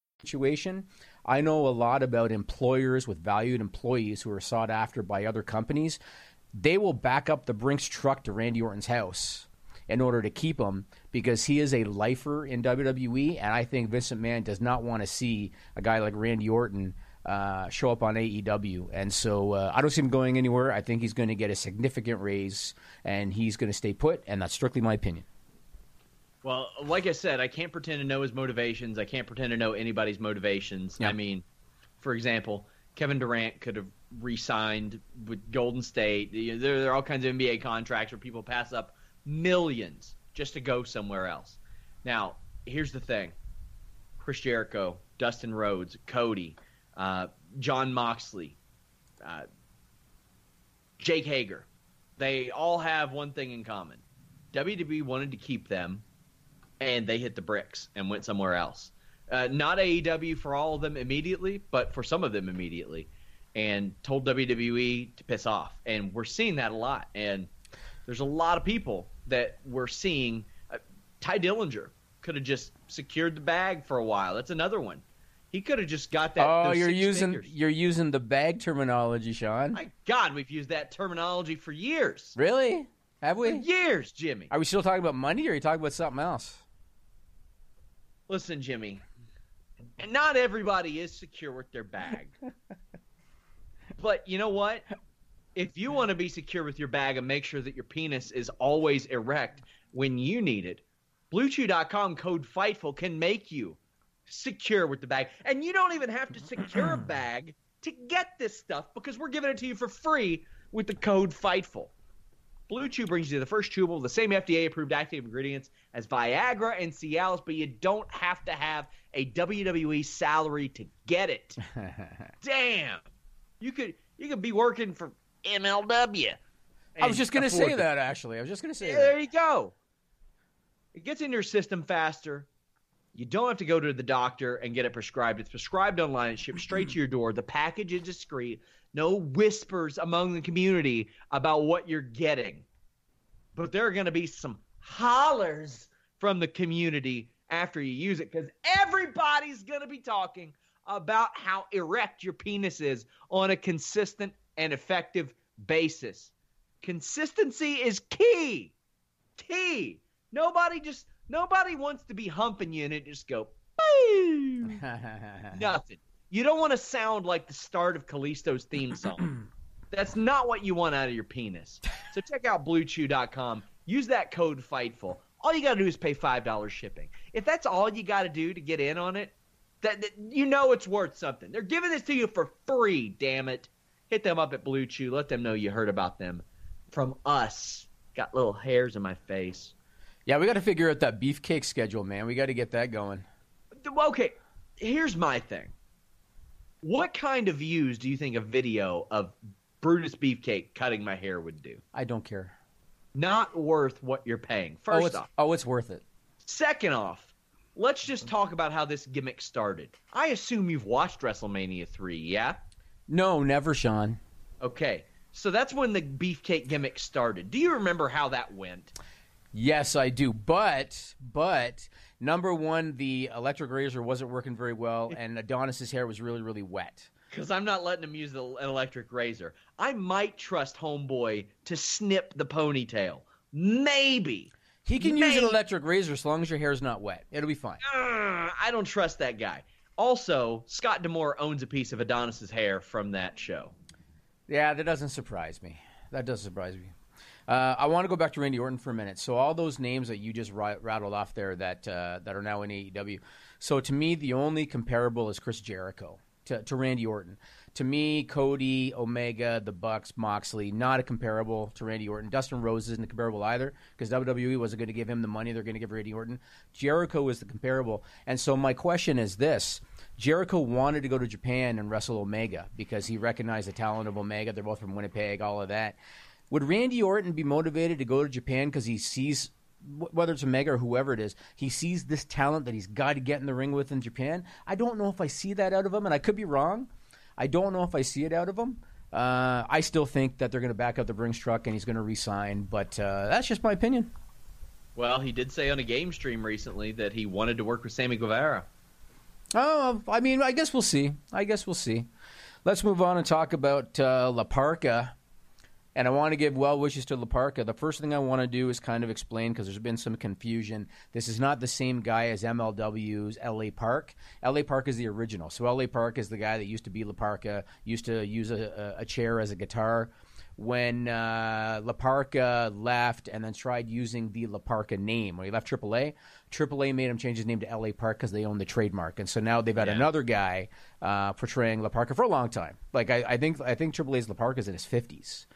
situation. I know a lot about employers with valued employees who are sought after by other companies. They will back up the Brinks truck to Randy Orton's house in order to keep him because he is a lifer in WWE, and I think Vincent McMahon does not want to see a guy like Randy Orton uh, show up on AEW, and so uh, I don't see him going anywhere. I think he's going to get a significant raise, and he's going to stay put, and that's strictly my opinion. Well, like I said, I can't pretend to know his motivations. I can't pretend to know anybody's motivations. Yeah. I mean, for example, Kevin Durant could have re-signed with Golden State. There, there are all kinds of NBA contracts where people pass up millions just to go somewhere else. Now, here's the thing: Chris Jericho, Dustin Rhodes, Cody, uh, Jon Moxley, uh, Jake Hager. They all have one thing in common. WWE wanted to keep them and they hit the bricks and went somewhere else. Uh, not AEW for all of them immediately, but for some of them immediately, and told WWE to piss off. And we're seeing that a lot. And there's a lot of people that we're seeing. Uh, Tye Dillinger could have just secured the bag for a while. That's another one. He could have just got that. Oh, you're using fingers. you're using the bag terminology, Sean. My God, we've used that terminology for years. Really? Have we? For years, Jimmy. Are we still talking about money, or are you talking about something else? Listen, Jimmy, not everybody is secure with their bag. but you know what? If you want to be secure with your bag and make sure that your penis is always erect when you need it, BlueChew.com code FIGHTFUL can make you secure with the bag. And you don't even have to secure a bag to get this stuff because we're giving it to you for free with the code FIGHTFUL. Blue Chew brings you the first chewable, with the same FDA-approved active ingredients as Viagra and Cialis, but you don't have to have a WWE salary to get it. Damn, you could you could be working for MLW. I was just going to say it. that, actually. I was just going to say Yeah, that. there you go. It gets in your system faster. You don't have to go to the doctor and get it prescribed. It's prescribed online. and shipped straight to your door. The package is discreet. No whispers among the community about what you're getting. But there are going to be some hollers from the community after you use it because everybody's going to be talking about how erect your penis is on a consistent and effective basis. Consistency is key. Key. Nobody just nobody wants to be humping you and it just go nothing. You don't want to sound like the start of Kalisto's theme song. That's not what you want out of your penis. So check out bluechew.com. Use that code FIGHTFUL. All you got to do is pay $5 shipping. If that's all you got to do to get in on it, that, that you know it's worth something. They're giving this to you for free, damn it. Hit them up at Blue Chew. Let them know you heard about them from us. Got little hairs in my face. Yeah, we got to figure out that beefcake schedule, man. We got to get that going. Okay, here's my thing. What kind of views do you think a video of Brutus Beefcake cutting my hair would do? I don't care. Not worth what you're paying. oh, First it's, off. oh, it's worth it. Second off, let's just talk about how this gimmick started. I assume you've watched WrestleMania 3, yeah? No, never, Sean. Okay. So that's when the beefcake gimmick started. Do you remember how that went? Yes, I do. But, but number one, the electric razor wasn't working very well, and Adonis's hair was really, really wet. Because I'm not letting him use the, an electric razor. I might trust Homeboy to snip the ponytail. Maybe. He can use an electric razor as long as your hair's not wet. It'll be fine. Uh, I don't trust that guy. Also, Scott D'Amore owns a piece of Adonis's hair from that show. Yeah, that doesn't surprise me. That does surprise me. Uh, I want to go back to Randy Orton for a minute. So all those names that you just ri- rattled off there that uh, that are now in AEW. So to me, the only comparable is Chris Jericho to, to Randy Orton. To me, Cody, Omega, the Bucks, Moxley, not a comparable to Randy Orton. Dustin Rhodes isn't comparable either because WWE wasn't going to give him the money they're going to give Randy Orton. Jericho is the comparable. And so my question is this. Jericho wanted to go to Japan and wrestle Omega because he recognized the talent of Omega. They're both from Winnipeg, all of that. Would Randy Orton be motivated to go to Japan because he sees, whether it's Omega or whoever it is, he sees this talent that he's got to get in the ring with in Japan? I don't know if I see that out of him, and I could be wrong. I don't know if I see it out of him. Uh, I still think that they're going to back up the Brinks truck and he's going to resign, but uh, that's just my opinion. Well, he did say on a game stream recently that he wanted to work with Sammy Guevara. Oh, I mean, I guess we'll see. I guess we'll see. Let's move on and talk about uh, La Parca. And I want to give well wishes to La Parca. The first thing I want to do is kind of explain because there's been some confusion. This is not the same guy as MLW's LA Park. LA Park is the original. So LA Park is the guy that used to be La Parca, used to use a, a, chair as a guitar. When uh, La Parca left and then tried using the La Parca name, when he left AAA, AAA made him change his name to LA Park because they own the trademark. And so now they've got Yeah. another guy uh, portraying La Parca for a long time. Like I, I think, I think AAA's La Parca is in his fifties.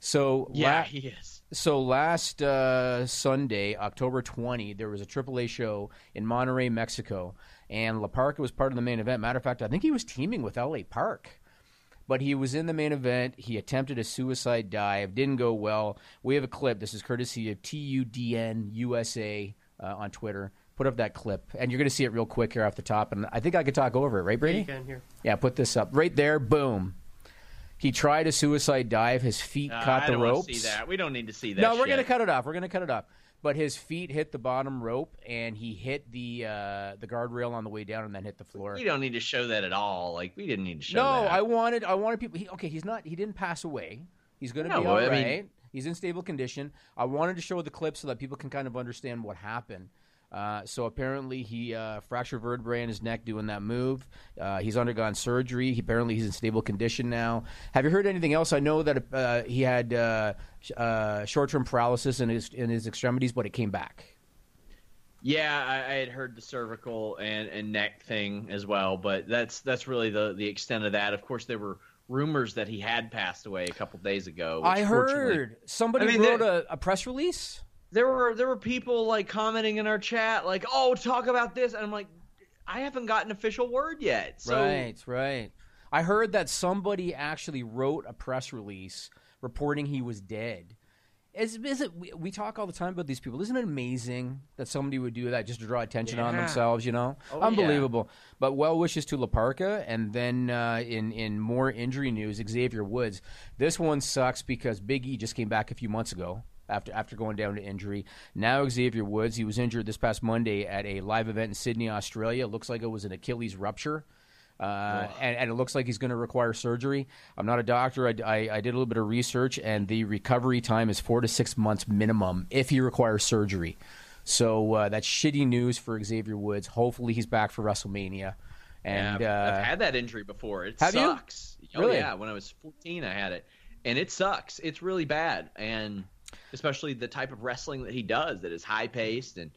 So Yeah, la- he is. so last uh, Sunday, October 20, there was a AAA show in Monterrey, Mexico, and La Parca was part of the main event. Matter of fact, I think he was teaming with LA Park. But he was in the main event. He attempted a suicide dive. Didn't go well. We have a clip. This is courtesy of TUDN USA uh, on Twitter. Put up that clip, and you're going to see it real quick here off the top. And I think I could talk over it, right, Brady? you can here. Yeah, put this up right there. Boom. He tried a suicide dive. His feet Uh, caught I the don't ropes. see that. We don't need to see that. No, we're shit. gonna cut it off. We're gonna cut it off. But his feet hit the bottom rope, and he hit the uh, the guardrail on the way down, and then hit the floor. We don't need to show that at all. Like we didn't need to show that. No, that. I wanted I wanted people. He, okay, he's not. He didn't pass away. He's gonna No, be all I right. mean- he's in stable condition. I wanted to show the clip so that people can kind of understand what happened. Uh, so apparently he uh, fractured vertebrae in his neck doing that move. Uh, he's undergone surgery. He, apparently he's in stable condition now. Have you heard anything else? I know that uh, he had uh, sh- uh, short-term paralysis in his in his extremities, but it came back. Yeah, I, I had heard the cervical and, and neck thing as well, but that's that's really the the extent of that. Of course, there were rumors that he had passed away a couple days ago. which I heard somebody I mean, wrote there- a, a press release. There were there were people like commenting in our chat like, "Oh, talk about this," and I'm like, I haven't gotten official word yet. So right, right. I heard that somebody actually wrote a press release reporting he was dead. Is, is it? We, we talk all the time about these people. Isn't it amazing that somebody would do that just to draw attention on themselves? You know, Oh, unbelievable. But well wishes to La Parca, and then uh, in in more injury news, Xavier Woods. This one sucks because Big E just came back a few months ago after after going down to injury. Now Xavier Woods, he was injured this past Monday at a live event in Sydney, Australia. Looks like it was an Achilles rupture. Uh, and, and it looks like he's going to require surgery. I'm not a doctor. I, I, I did a little bit of research, and the recovery time is four to six months minimum if he requires surgery. So uh, that's shitty news for Xavier Woods. Hopefully, he's back for WrestleMania. Yeah, And I've, uh, I've had that injury before. It have you? sucks. Oh Really? yeah, when I was 14, I had it, and it sucks. It's really bad, and especially the type of wrestling that he does, that is high paced and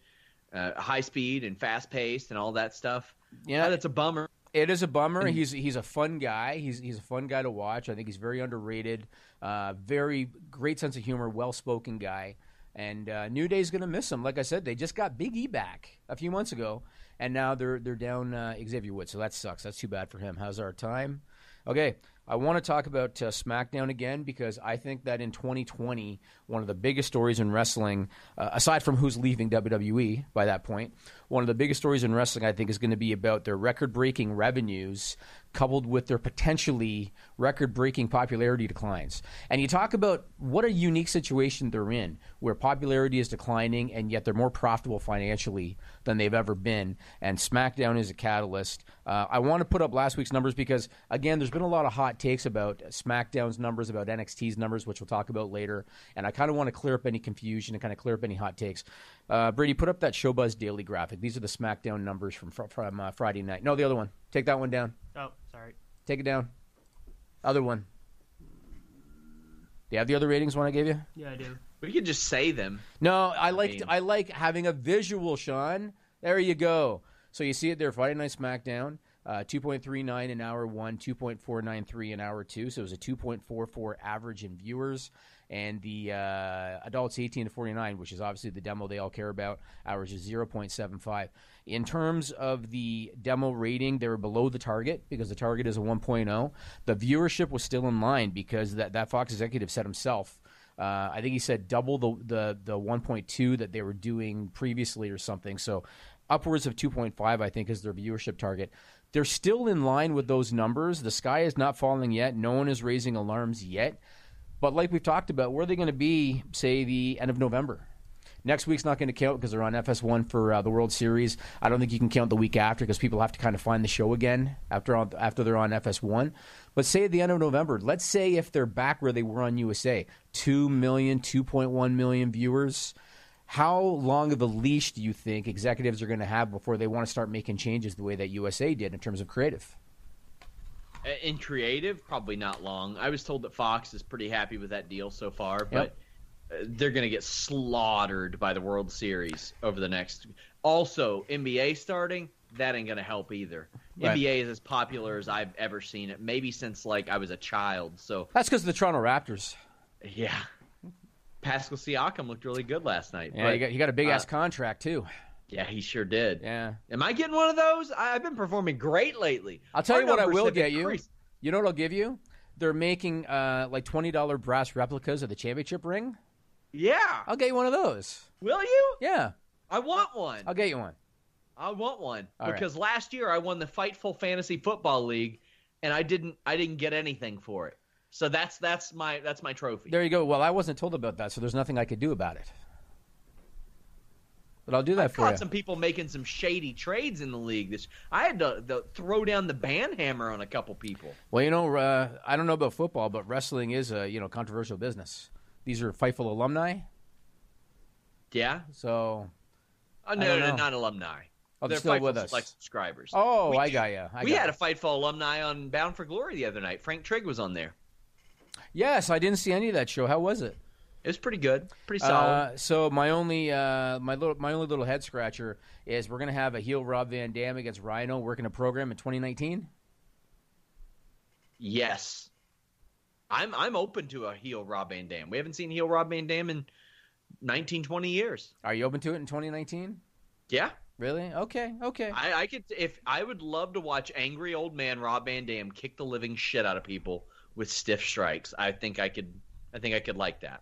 uh, high speed and fast paced and all that stuff. Yeah. that's a bummer. It is a bummer. He's he's a fun guy. He's he's a fun guy to watch. I think he's very underrated. Uh, very great sense of humor, well spoken guy. And uh, New Day's going to miss him. Like I said, they just got Big E back a few months ago, and now they're they're down uh, Xavier Woods. So that sucks. That's too bad for him. How's our time? Okay, I want to talk about uh, SmackDown again because I think that in 2020, one of the biggest stories in wrestling, uh, aside from who's leaving WWE by that point, one of the biggest stories in wrestling, I think, is going to be about their record breaking revenues coupled with their potentially record breaking popularity declines. And you talk about what a unique situation they're in where popularity is declining and yet they're more profitable financially than they've ever been. And SmackDown is a catalyst. Uh, I want to put up last week's numbers because, again, there's been a lot of hot takes about SmackDown's numbers, about NXT's numbers, which we'll talk about later. And I kind of want to clear up any confusion and kind of clear up any hot takes. Uh, Brady, put up that Showbuzz Daily graphic. These are the SmackDown numbers from fr- from uh, Friday night. No, the other one. Take that one down. Oh, sorry. Take it down. Other one. Do you have the other ratings one I gave you? Yeah, I do. We could just say them. No, I like mean- I like having a visual, Sean. There you go. So you see it there, Friday Night SmackDown, uh, 2.39 in hour one, 2.493 in hour two. So it was a 2.44 average in viewers. And the uh, adults 18 to 49, which is obviously the demo they all care about, hours is 0.75. In terms of the demo rating, they were below the target because the target is a 1.0. The viewership was still in line because that, that Fox executive said himself uh, I think he said double the the the 1.2 that they were doing previously or something. So upwards of 2.5, I think, is their viewership target. They're still in line with those numbers. The sky is not falling yet. No one is raising alarms yet. But like we've talked about, where are they going to be, say, the end of November? Next week's not going to count because they're on FS1 for uh, the World Series. I don't think you can count the week after because people have to kind of find the show again after on, after they're on FS1. But say at the end of November, let's say if they're back where they were on USA, 2 million, 2.1 million viewers. How long of a leash do you think executives are going to have before they want to start making changes the way that USA did in terms of creative? Uh, In creative, probably not long. I was told that Fox is pretty happy with that deal so far, but uh, they're going to get slaughtered by the World Series over the next. Also, NBA starting that ain't going to help either. Right. NBA is as popular as I've ever seen it, maybe since like I was a child. So That's because of the Toronto Raptors. yeah, Pascal Siakam looked really good last night. Yeah, but, you got, you got a big ass uh, contract too. Yeah, he sure did. Yeah. Am I getting one of those? I- I've been performing great lately. I'll tell Our you what I will get you. increased. You know what I'll give you? They're making uh, like twenty dollar brass replicas of the championship ring. Yeah. I'll get you one of those. Will you? Yeah, I want one. I'll get you one. I want one All right. because last year I won the Fightful Fantasy Football League, and I didn't. I didn't get anything for it. So that's that's my that's my trophy. There you go. Well, I wasn't told about that, so there's nothing I could do about it. But I'll do that I've for you. I caught some people making some shady trades in the league. This I had to, to throw down the ban hammer on a couple people. Well, you know, uh, I don't know about football, but wrestling is a you know controversial business. These are Fightful alumni, Yeah. so Oh, I no, no, not alumni. Oh, they're They're still with us. Select subscribers. oh, We- I got you. I we got had ya. a Fightful alumni on Bound for Glory the other night. Frank Trigg was on there. Yes, I didn't see any of that show. How was it? It was pretty good, pretty solid. Uh, so my only uh, my little my only little head scratcher is we're gonna have a heel Rob Van Dam against Rhino working a program in 2019. yes, I'm I'm open to a heel Rob Van Dam. We haven't seen heel Rob Van Dam in 19, 20 years. Are you open to it in 2019? Yeah, Really? Okay. Okay. I, I could if I would love to watch angry old man Rob Van Dam kick the living shit out of people with stiff strikes. I think I could. I think I could like that.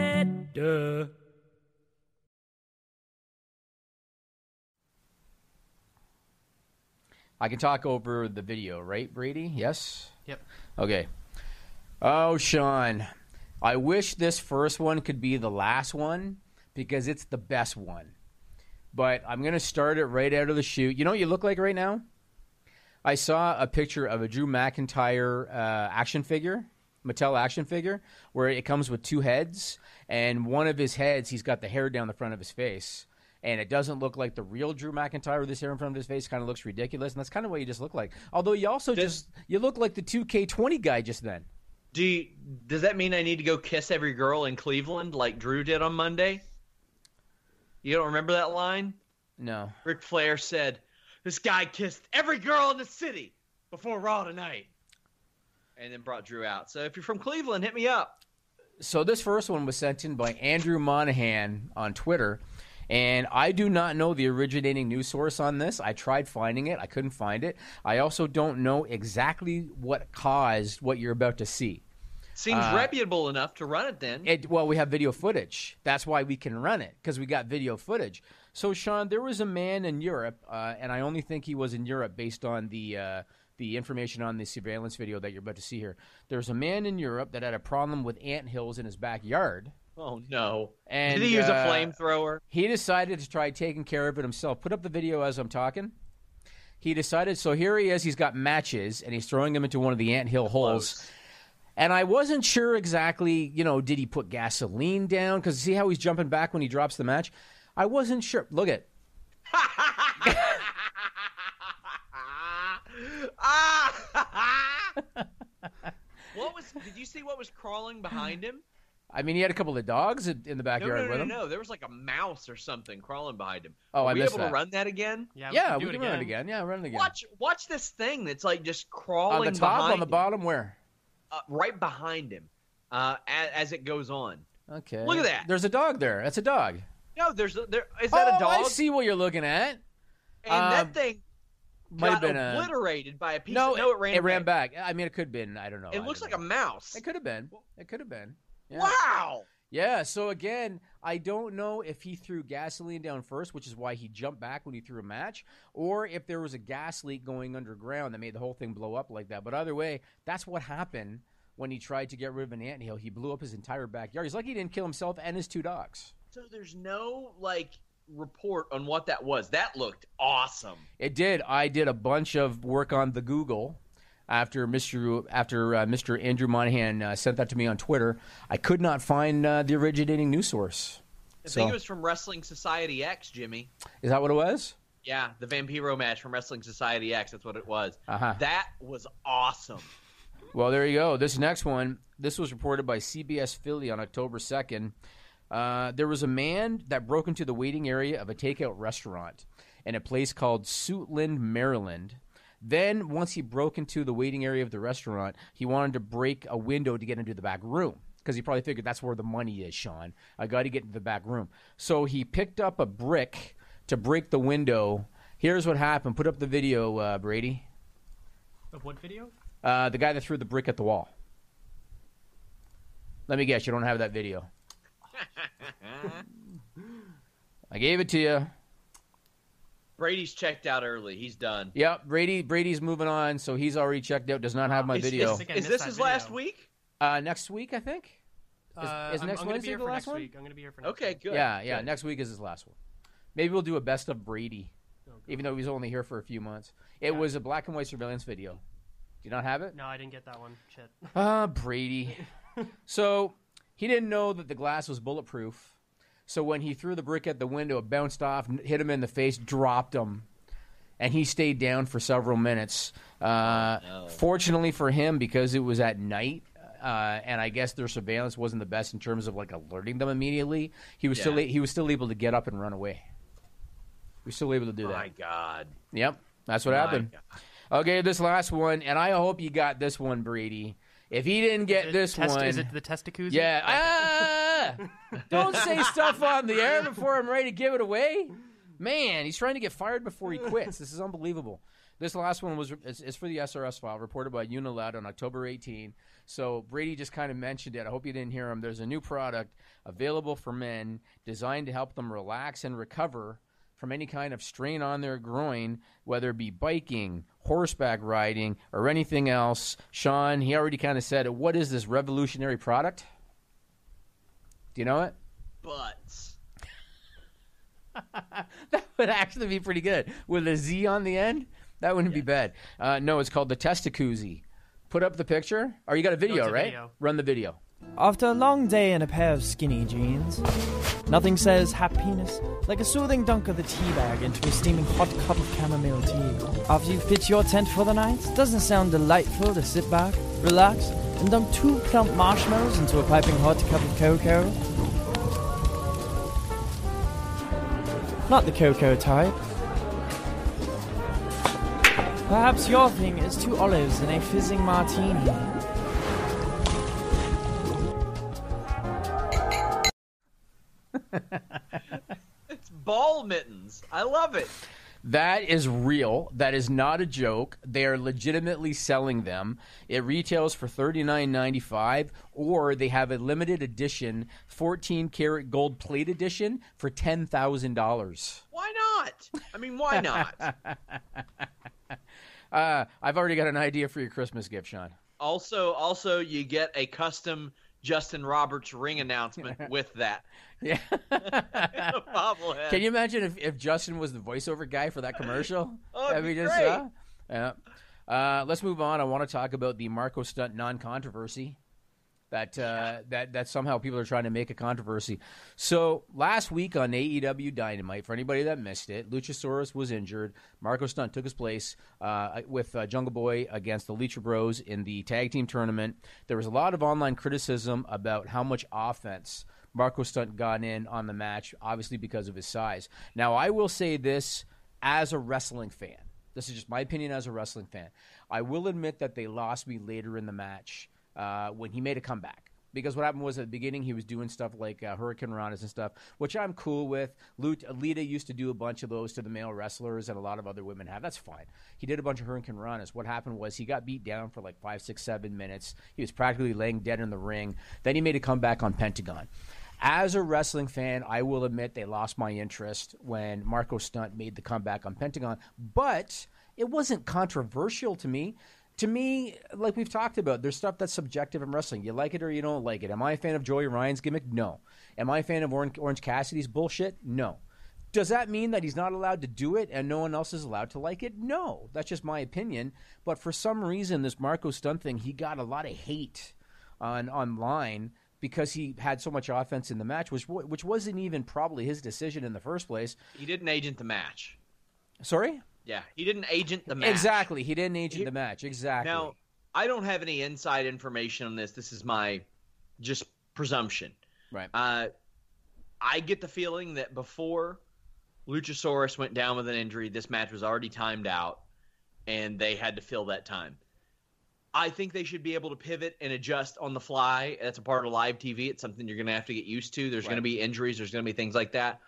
Duh. I can talk over the video, right, Brady? Yes? Yep. Okay. Oh, Sean. I wish this first one could be the last one because it's the best one. But I'm going to start it right out of the chute. You know what you look like right now? I saw a picture of a Drew McIntyre uh, action figure, Mattel action figure, where it comes with two heads, and one of his heads, he's got the hair down the front of his face, and it doesn't look like the real Drew McIntyre with this hair in front of his face. Kind of looks ridiculous, and that's kind of what you just look like. Although you also just you look like the 2K20 guy just then. Do you, does that mean I need to go kiss every girl in Cleveland like Drew did on Monday? You don't remember that line? No. Ric Flair said, "This guy kissed every girl in the city before Raw tonight," and then brought Drew out. So if you're from Cleveland, hit me up. So this first one was sent in by Andrew Monahan on Twitter, and I do not know the originating news source on this. I tried finding it, I couldn't find it. I also don't know exactly what caused what you're about to see. Seems Uh, reputable enough to run it then. It, well, we have video footage. That's why we can run it because we got video footage. So, Sean, there was a man in Europe, uh, and I only think he was in Europe based on the uh, the information on the surveillance video that you're about to see here. There's a man in Europe that had a problem with ant hills in his backyard. oh no! And, Did he use uh, a flamethrower? He decided to try taking care of it himself. Put up the video as I'm talking. He decided. So here he is. He's got matches, and he's throwing them into one of the ant hill holes. And I wasn't sure exactly, you know, did he put gasoline down? Because see how he's jumping back when he drops the match? I wasn't sure. Look at what was? Did you see what was crawling behind him? I mean, he had a couple of dogs in in the backyard no, no, with no, him. no. There was like a mouse or something crawling behind him. Oh, Are I we missed able that. to run that again? Yeah, Yeah, we we can, can do run it it again. again. Yeah, run it again. Watch, watch this thing that's like just crawling on the top, behind on the him, bottom, where? uh, right behind him, uh, as, as it goes on. Okay. Look at that. There's a dog there. That's a dog. No, there's a, there. Is that oh, a dog? I see what you're looking at. And Um, that thing Might have got been a. obliterated by a piece. No, of, no, it ran. ran back. I mean, it could have been. I don't know. It I looks like a mouse. It could have been. It could have been. Yeah. Wow. Yeah, so again, I don't know if he threw gasoline down first, which is why he jumped back when he threw a match, or if there was a gas leak going underground that made the whole thing blow up like that. But either way, that's what happened when he tried to get rid of an anthill. He blew up his entire backyard. He's lucky he didn't kill himself and his two dogs. So there's no like report on what that was. That looked awesome. It did. I did a bunch of work on the Google after Mr. after uh, Mr. Andrew Monahan uh, sent that to me on Twitter. I could not find uh, the originating news source. I So- think it was from Wrestling Society X, Jimmy. Is that what it was? Yeah, the Vampiro match from Wrestling Society X. That's what it was. Uh-huh. That was awesome. Well, there you go. This next one, this was reported by CBS Philly on October 2nd. Uh, there was a man that broke into the waiting area of a takeout restaurant in a place called Suitland, Maryland. Then, once he broke into the waiting area of the restaurant, he wanted to break a window to get into the back room because he probably figured that's where the money is, Sean. I got to get into the back room. So he picked up a brick to break the window. Here's what happened. Put up the video, uh, Brady. Of what video? Uh, the guy that threw the brick at the wall. Let me guess, you don't have that video. I gave it to you. Brady's checked out early. He's done. Yep, Brady. Brady's moving on, so he's already checked out. Does not have my Is- video. Is, is this his video. last week? Uh, next week, I think. Is, Uh, is I'm, next I'm Wednesday be here the last next one? week. I'm gonna be here for next Okay, week. good. Yeah, yeah. good. Next week is his last one. Maybe we'll do a best of Brady, even though he's only here for a few months. It Yeah. was a black and white surveillance video. Do you not have it? No, I didn't get that one. Shit. Ah, Brady. So he didn't know that the glass was bulletproof. So when he threw the brick at the window, it bounced off, hit him in the face, dropped him, and he stayed down for several minutes. Uh, Fortunately for him, because it was at night. Uh, and I guess their surveillance wasn't the best in terms of like alerting them immediately. He was still he was still able to get up and run away. He was still able to do that. My God. Yep, that's what My happened. Okay, this last one, and I hope you got this one, Brady. If he didn't get this Test- one, Is it the testicuzi? yeah. Ah! Don't say stuff on the air before I'm ready to give it away. Man, he's trying to get fired before he quits. This is unbelievable. This last one was is, is for the SRS file reported by UNILAD on October 18. So Brady just kind of mentioned it. I hope you didn't hear him. There's a new product available for men designed to help them relax and recover from any kind of strain on their groin, whether it be biking, horseback riding, or anything else. Sean, he already kind of said it. What is this revolutionary product? Do you know it? Butts. that would actually be pretty good. With a Z on the end? That wouldn't be bad. Uh, no, it's called the Testacuzzi. Put up the picture. Or you got a video, it's a right? video. Run the video. After a long day in a pair of skinny jeans, nothing says happiness like a soothing dunk of the tea bag into a steaming hot cup of chamomile tea. After you've pitched your tent for the night, doesn't it sound delightful to sit back, relax, and dump two plump marshmallows into a piping hot cup of cocoa? Not the cocoa type. Perhaps your thing is two olives and a fizzing martini. It's ball mittens. I love it. That is real. That is not a joke. They are legitimately selling them. It retails for thirty nine ninety five, or they have a limited edition fourteen karat gold plate edition for ten thousand dollars. Why not? I mean, why not? Uh, I've already got an idea for your Christmas gift, Sean. also, also, you get a custom Justin Roberts ring announcement with that. Yeah. Bobblehead. Can you imagine if, if Justin was the voiceover guy for that commercial? Oh, be just, great. uh, yeah. Uh, let's move on. I want to talk about the Marco Stunt non-controversy that uh, that that somehow people are trying to make a controversy. So last week on AEW Dynamite, for anybody that missed it, Luchasaurus was injured. Marco Stunt took his place uh, with uh, Jungle Boy against the Lucha Bros in the tag team tournament. There was a lot of online criticism about how much offense Marco Stunt got in on the match, obviously because of his size. Now, I will say this as a wrestling fan. This is just my opinion as a wrestling fan. I will admit that they lost me later in the match uh, when he made a comeback. Because what happened was at the beginning he was doing stuff like uh, Hurricane Ranas and stuff, which I'm cool with. Lut- Lita used to do a bunch of those to the male wrestlers, and a lot of other women have. That's fine. He did a bunch of Hurricane Ranas. What happened was he got beat down for like five, six, seven minutes. He was practically laying dead in the ring. Then he made a comeback on Pentagon. As a wrestling fan, I will admit they lost my interest when Marco Stunt made the comeback on Pentagon, but it wasn't controversial to me. To me, like we've talked about, there's stuff that's subjective in wrestling. You like it or you don't like it. Am I a fan of Joey Ryan's gimmick? No. Am I a fan of Orange, Orange Cassidy's bullshit? No. Does that mean that he's not allowed to do it and no one else is allowed to like it? No. That's just my opinion. But for some reason, this Marco Stunt thing, he got a lot of hate on online because he had so much offense in the match, which which wasn't even probably his decision in the first place. He didn't agent the match. Sorry. Yeah, he didn't agent the match. Exactly. He didn't agent He- the match. Exactly. Now, I don't have any inside information on this. This is my just presumption. right. Uh, I get the feeling that before Luchasaurus went down with an injury, this match was already timed out, and they had to fill that time. I think they should be able to pivot and adjust on the fly. That's a part of live TV. It's something you're going to have to get used to. There's going to be injuries. There's going to be things like that.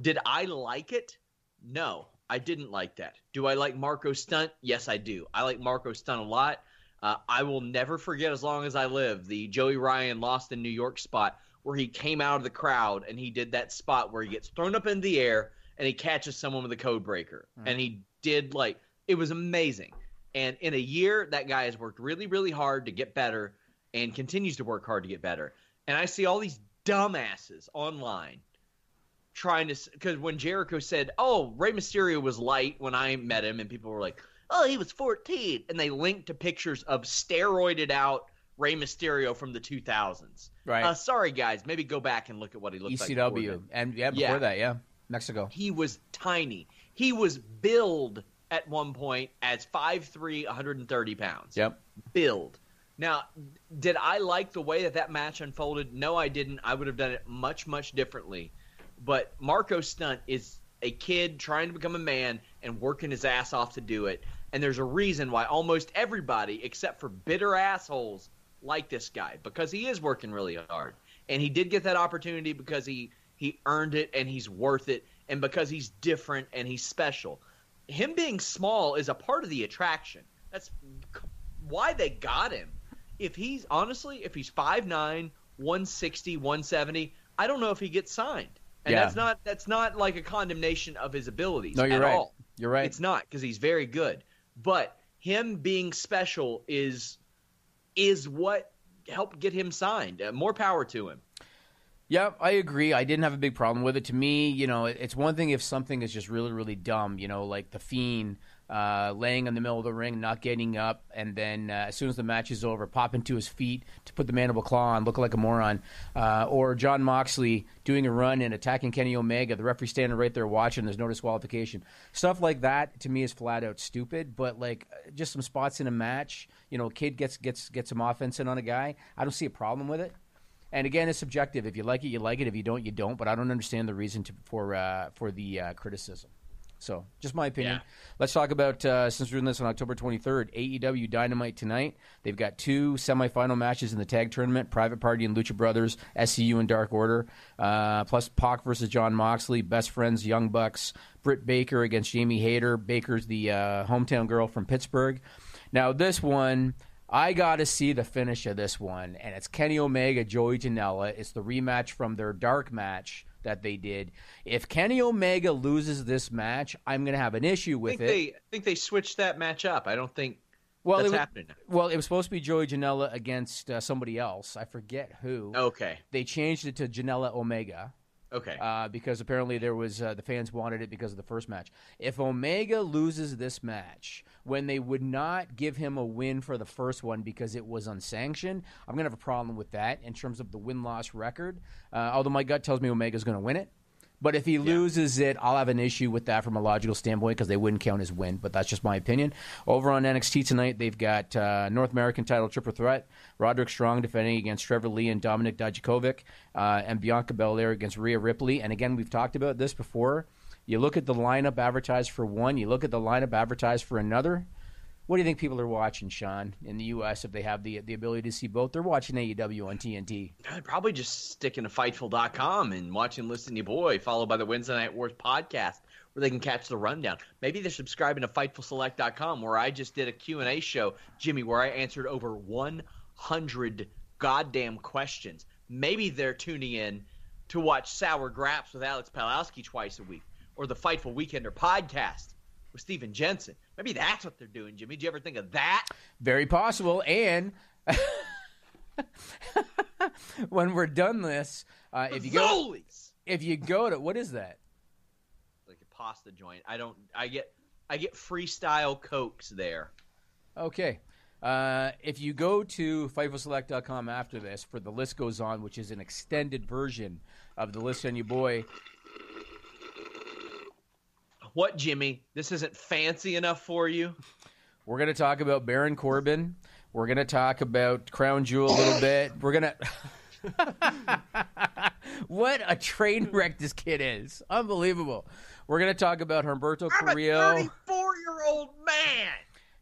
Did I like it? No, I didn't like that. Do I like Marco Stunt? Yes, I do. I like Marco Stunt a lot. Uh, I will never forget as long as I live the Joey Ryan lost in New York spot where he came out of the crowd and he did that spot where he gets thrown up in the air and he catches someone with a code breaker. And he did like it was amazing. And in a year, that guy has worked really, really hard to get better and continues to work hard to get better. And I see all these dumbasses online trying to because when Jericho said, "Oh, Rey Mysterio was light when I met him," and people were like, "Oh, he was 14," and they linked to pictures of steroided out Rey Mysterio from the 2000s. Right. Uh, sorry, guys. Maybe go back and look at what he looked like. before ECW, and yeah, before Yeah. that, yeah, Mexico. He was tiny. He was billed at one point as 5'3", 130 pounds. Yep. Billed. Now, did I like the way that that match unfolded? No, I didn't. I would have done it much, much differently. But Marco Stunt is a kid trying to become a man and working his ass off to do it. And there's a reason why almost everybody, except for bitter assholes, like this guy because he is working really hard. And he did get that opportunity because he he earned it and he's worth it and because he's different and he's special. Him being small is a part of the attraction. That's why they got him. If he's honestly, if he's 5'9", 160, 170, I don't know if he gets signed. And Yeah. that's not that's not like a condemnation of his abilities No, you're at right. all. You're right. It's not because he's very good. But him being special is is what helped get him signed. Uh, more power to him. Yeah, I agree. I didn't have a big problem with it. To me, you know, it's one thing if something is just really, really dumb, you know, like the Fiend uh, laying in the middle of the ring, not getting up, and then uh, as soon as the match is over, popping to his feet to put the mandible claw on, look like a moron. Uh, or Jon Moxley doing a run and attacking Kenny Omega, the referee standing right there watching, there's no disqualification. Stuff like that to me is flat out stupid, but like just some spots in a match, you know, a kid gets gets gets some offense in on a guy, I don't see a problem with it. And again, it's subjective. If you like it, you like it. If you don't, you don't. But I don't understand the reason to, for uh, for the uh, criticism. So, just my opinion. Yeah. Let's talk about uh, since we're doing this on October 23rd, AEW Dynamite tonight. They've got two semifinal matches in the tag tournament: Private Party and Lucha Brothers, SCU and Dark Order, uh, plus Pac versus Jon Moxley, Best Friends, Young Bucks, Britt Baker against Jamie Hayter. Baker's the uh, hometown girl from Pittsburgh. Now, this one. I got to see the finish of this one, and it's Kenny Omega, Joey Janela. It's the rematch from their dark match that they did. If Kenny Omega loses this match, I'm going to have an issue I with think it. they I think they switched that match up. I don't think well, that's it was, happening. well, it was supposed to be Joey Janela against uh, somebody else. I forget who. Okay. They changed it to Janela Omega. Okay. Uh, because apparently there was uh, the fans wanted it because of the first match. If Omega loses this match when they would not give him a win for the first one because it was unsanctioned, I'm gonna have a problem with that in terms of the win loss record. Uh, although my gut tells me Omega's gonna win it. But if he loses it, I'll have an issue with that from a logical standpoint because they wouldn't count his win. But that's just my opinion. Over on NXT tonight, they've got uh, North American title triple threat: Roderick Strong defending against Trevor Lee and Dominic Dijakovic, uh, and Bianca Belair against Rhea Ripley. And again, we've talked about this before. You look at the lineup advertised for one. You look at the lineup advertised for another. What do you think people are watching, Sean, in the U.S. if they have the the ability to see both? They're watching AEW on TNT. I'd probably just sticking to Fightful.com and watching Listen to Your Boy, followed by the Wednesday Night Wars podcast, where they can catch the rundown. Maybe they're subscribing to FightfulSelect.com, where I just did a Q&A show, Jimmy, where I answered over 100 goddamn questions. Maybe they're tuning in to watch Sour Grapes with Alex Palowski twice a week, or the Fightful Weekender podcast with Steven Jensen. Maybe that's what they're doing, Jimmy. Did you ever think of that? Very possible. And when we're done this, uh, if you go, if you go to what is that? like a pasta joint. I don't. I get. I get freestyle cokes there. Okay. Uh, if you go to FightfulSelect.com after this for the list goes on, which is an extended version of the list on your boy. What, Jimmy? This isn't fancy enough for you? We're going to talk about Baron Corbin. We're going to talk about Crown Jewel a little bit. We're going to. what a train wreck this kid is. Unbelievable. We're going to talk about Humberto I'm a Carrillo. 34 year old man.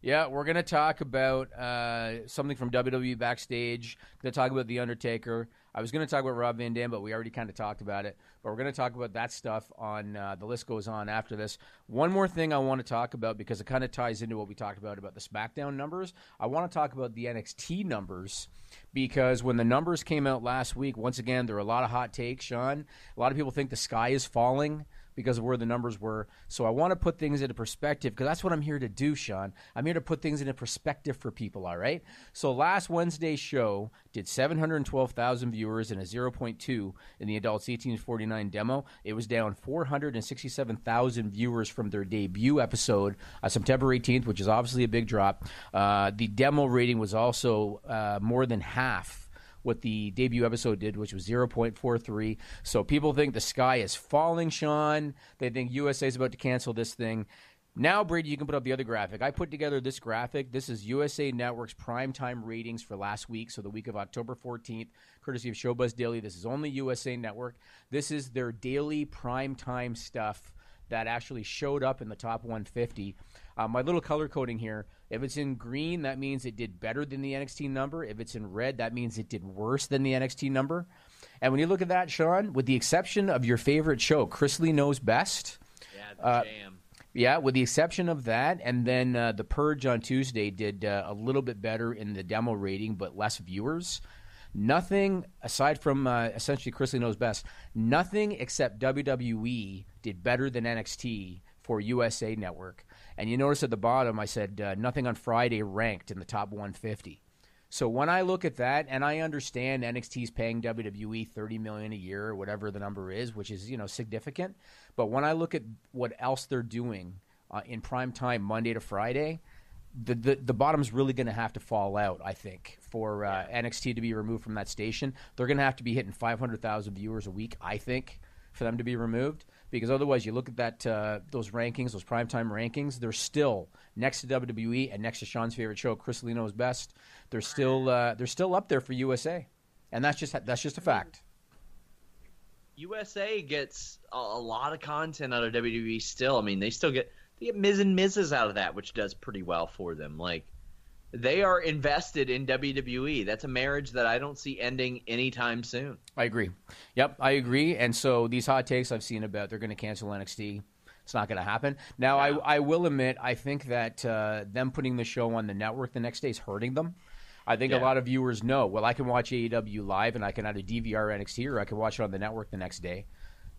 Yeah, we're going to talk about uh, something from WWE backstage. Going to talk about The Undertaker. I was going to talk about Rob Van Dam, but we already kind of talked about it. But we're going to talk about that stuff on uh, the list goes on after this. One more thing I want to talk about because it kind of ties into what we talked about about the SmackDown numbers. I want to talk about the NXT numbers because when the numbers came out last week, once again there were a lot of hot takes. Sean, a lot of people think the sky is falling because of where the numbers were. So I want to put things into perspective because that's what I'm here to do, Sean. I'm here to put things into perspective for people, all right? So last Wednesday's show did 712,000 viewers and a 0.2 in the adults 18 to 49 demo. It was down 467,000 viewers from their debut episode uh, September 18th, which is obviously a big drop. Uh, the demo rating was also uh, more than half what the debut episode did, which was 0.43. So people think the sky is falling, Sean. They think USA is about to cancel this thing. Now, Brady, you can put up the other graphic. I put together this graphic. This is USA Network's primetime ratings for last week, so the week of October 14th, courtesy of Showbuzz Daily. This is only USA Network. This is their daily primetime stuff that actually showed up in the top 150. Uh, my little color coding here if it's in green, that means it did better than the NXT number. If it's in red, that means it did worse than the NXT number. And when you look at that, Sean, with the exception of your favorite show, Chrisley Knows Best. Yeah, the uh, jam. Yeah, with the exception of that, and then uh, the Purge on Tuesday did uh, a little bit better in the demo rating, but less viewers. Nothing aside from uh, essentially Chrisley knows best. Nothing except WWE did better than NXT for USA Network. And you notice at the bottom, I said uh, nothing on Friday ranked in the top 150. So when I look at that, and I understand NXT's paying WWE 30 million a year or whatever the number is, which is you know significant. But when I look at what else they're doing uh, in prime time Monday to Friday, the the, the bottom's really going to have to fall out. I think for uh, NXT to be removed from that station, they're going to have to be hitting 500,000 viewers a week. I think for them to be removed because otherwise you look at that uh, those rankings, those primetime rankings, they're still next to WWE and next to Sean's favorite show, Chrisley Knows Best. They're still uh, they're still up there for USA, and that's just that's just a fact. USA gets a, a lot of content out of WWE still. I mean, they still get they get Miz and Mrs. out of that, which does pretty well for them. Like they are invested in WWE. That's a marriage that I don't see ending anytime soon. I agree. Yep, I agree. And so these hot takes I've seen about they're going to cancel NXT. It's not going to happen. Now, I, I will admit, I think that uh, them putting the show on the network the next day is hurting them. I think Yeah. a lot of viewers know, well, I can watch AEW live and I can either DVR NXT or I can watch it on the network the next day.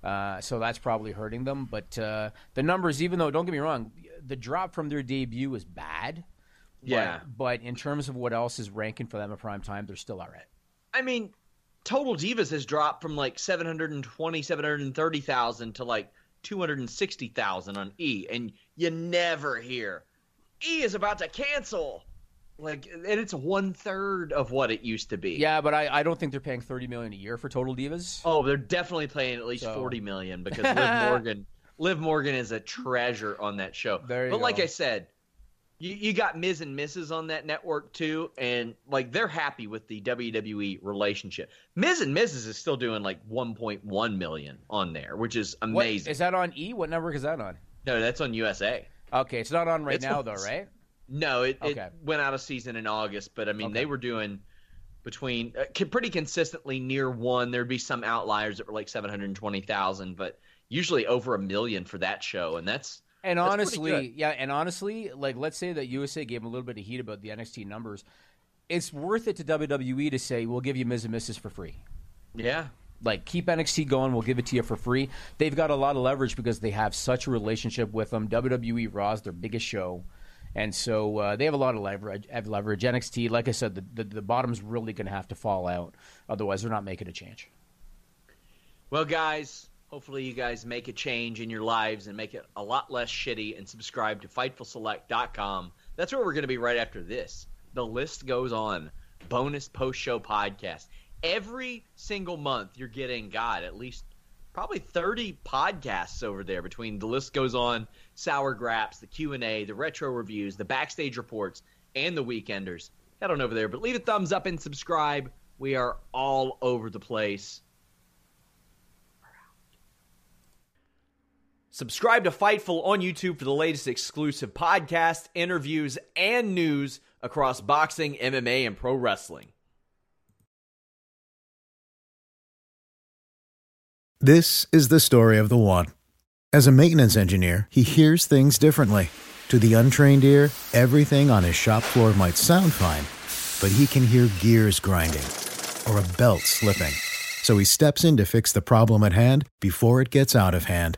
Uh, so that's probably hurting them. But uh, the numbers, even though, don't get me wrong, the drop from their debut is bad. But- Yeah. But, in terms of what else is ranking for them at prime time, they're still all right. I mean, Total Divas has dropped from like 720, 730,000 to like 260,000 on E, and you never hear E is about to cancel. Like, and it's one third of what it used to be. Yeah, but I, I don't think they're paying thirty million a year for Total Divas. Oh, they're definitely paying at least So- 40 million because Liv Morgan, Liv Morgan is a treasure on that show. But like. I said, you, you got Miz and Mrs. on that network too, and like they're happy with the WWE relationship. Miz and Mrs. is still doing like 1.1 million on there, which is amazing. is that on E? What network is that on? no, that's on USA. Okay, it's not on right It's now on- though, right? No, it, Okay. it went out of season in August, but I mean Okay. they were doing between uh, pretty consistently near one. There'd be some outliers that were like 720,000, but usually over a million for that show, and that's And That's honestly, yeah, and honestly, like let's say that USA gave them a little bit of heat about the NXT numbers. It's worth it to WWE to say we'll give you Miz and Mrs. for free. yeah. Like keep NXT going, we'll give it to you for free. They've got a lot of leverage because they have such a relationship with them. WWE Raw is their biggest show. And so uh, they have a lot of leverage. Have leverage. NXT, like I said, the, the, the bottom's really going to have to fall out. Otherwise, they're not making a change. Well, guys, hopefully you guys make a change in your lives and make it a lot less shitty and subscribe to FightfulSelect.com. That's where we're going to be right after this. The list goes on. Bonus post show podcast. Every single month, you're getting, God, at least probably 30 podcasts over there between the list goes on, Sour Grapes, the Q&A, the retro reviews, the backstage reports, and the weekenders. Head on over there, but leave a thumbs up and subscribe. We are all over the place. Subscribe to Fightful on YouTube for the latest exclusive podcast, interviews, and news across boxing, MMA, and pro wrestling. This is the story of the one. As a maintenance engineer, he hears things differently. To the untrained ear, everything on his shop floor might sound fine, but he can hear gears grinding or a belt slipping. So he steps in to fix the problem at hand before it gets out of hand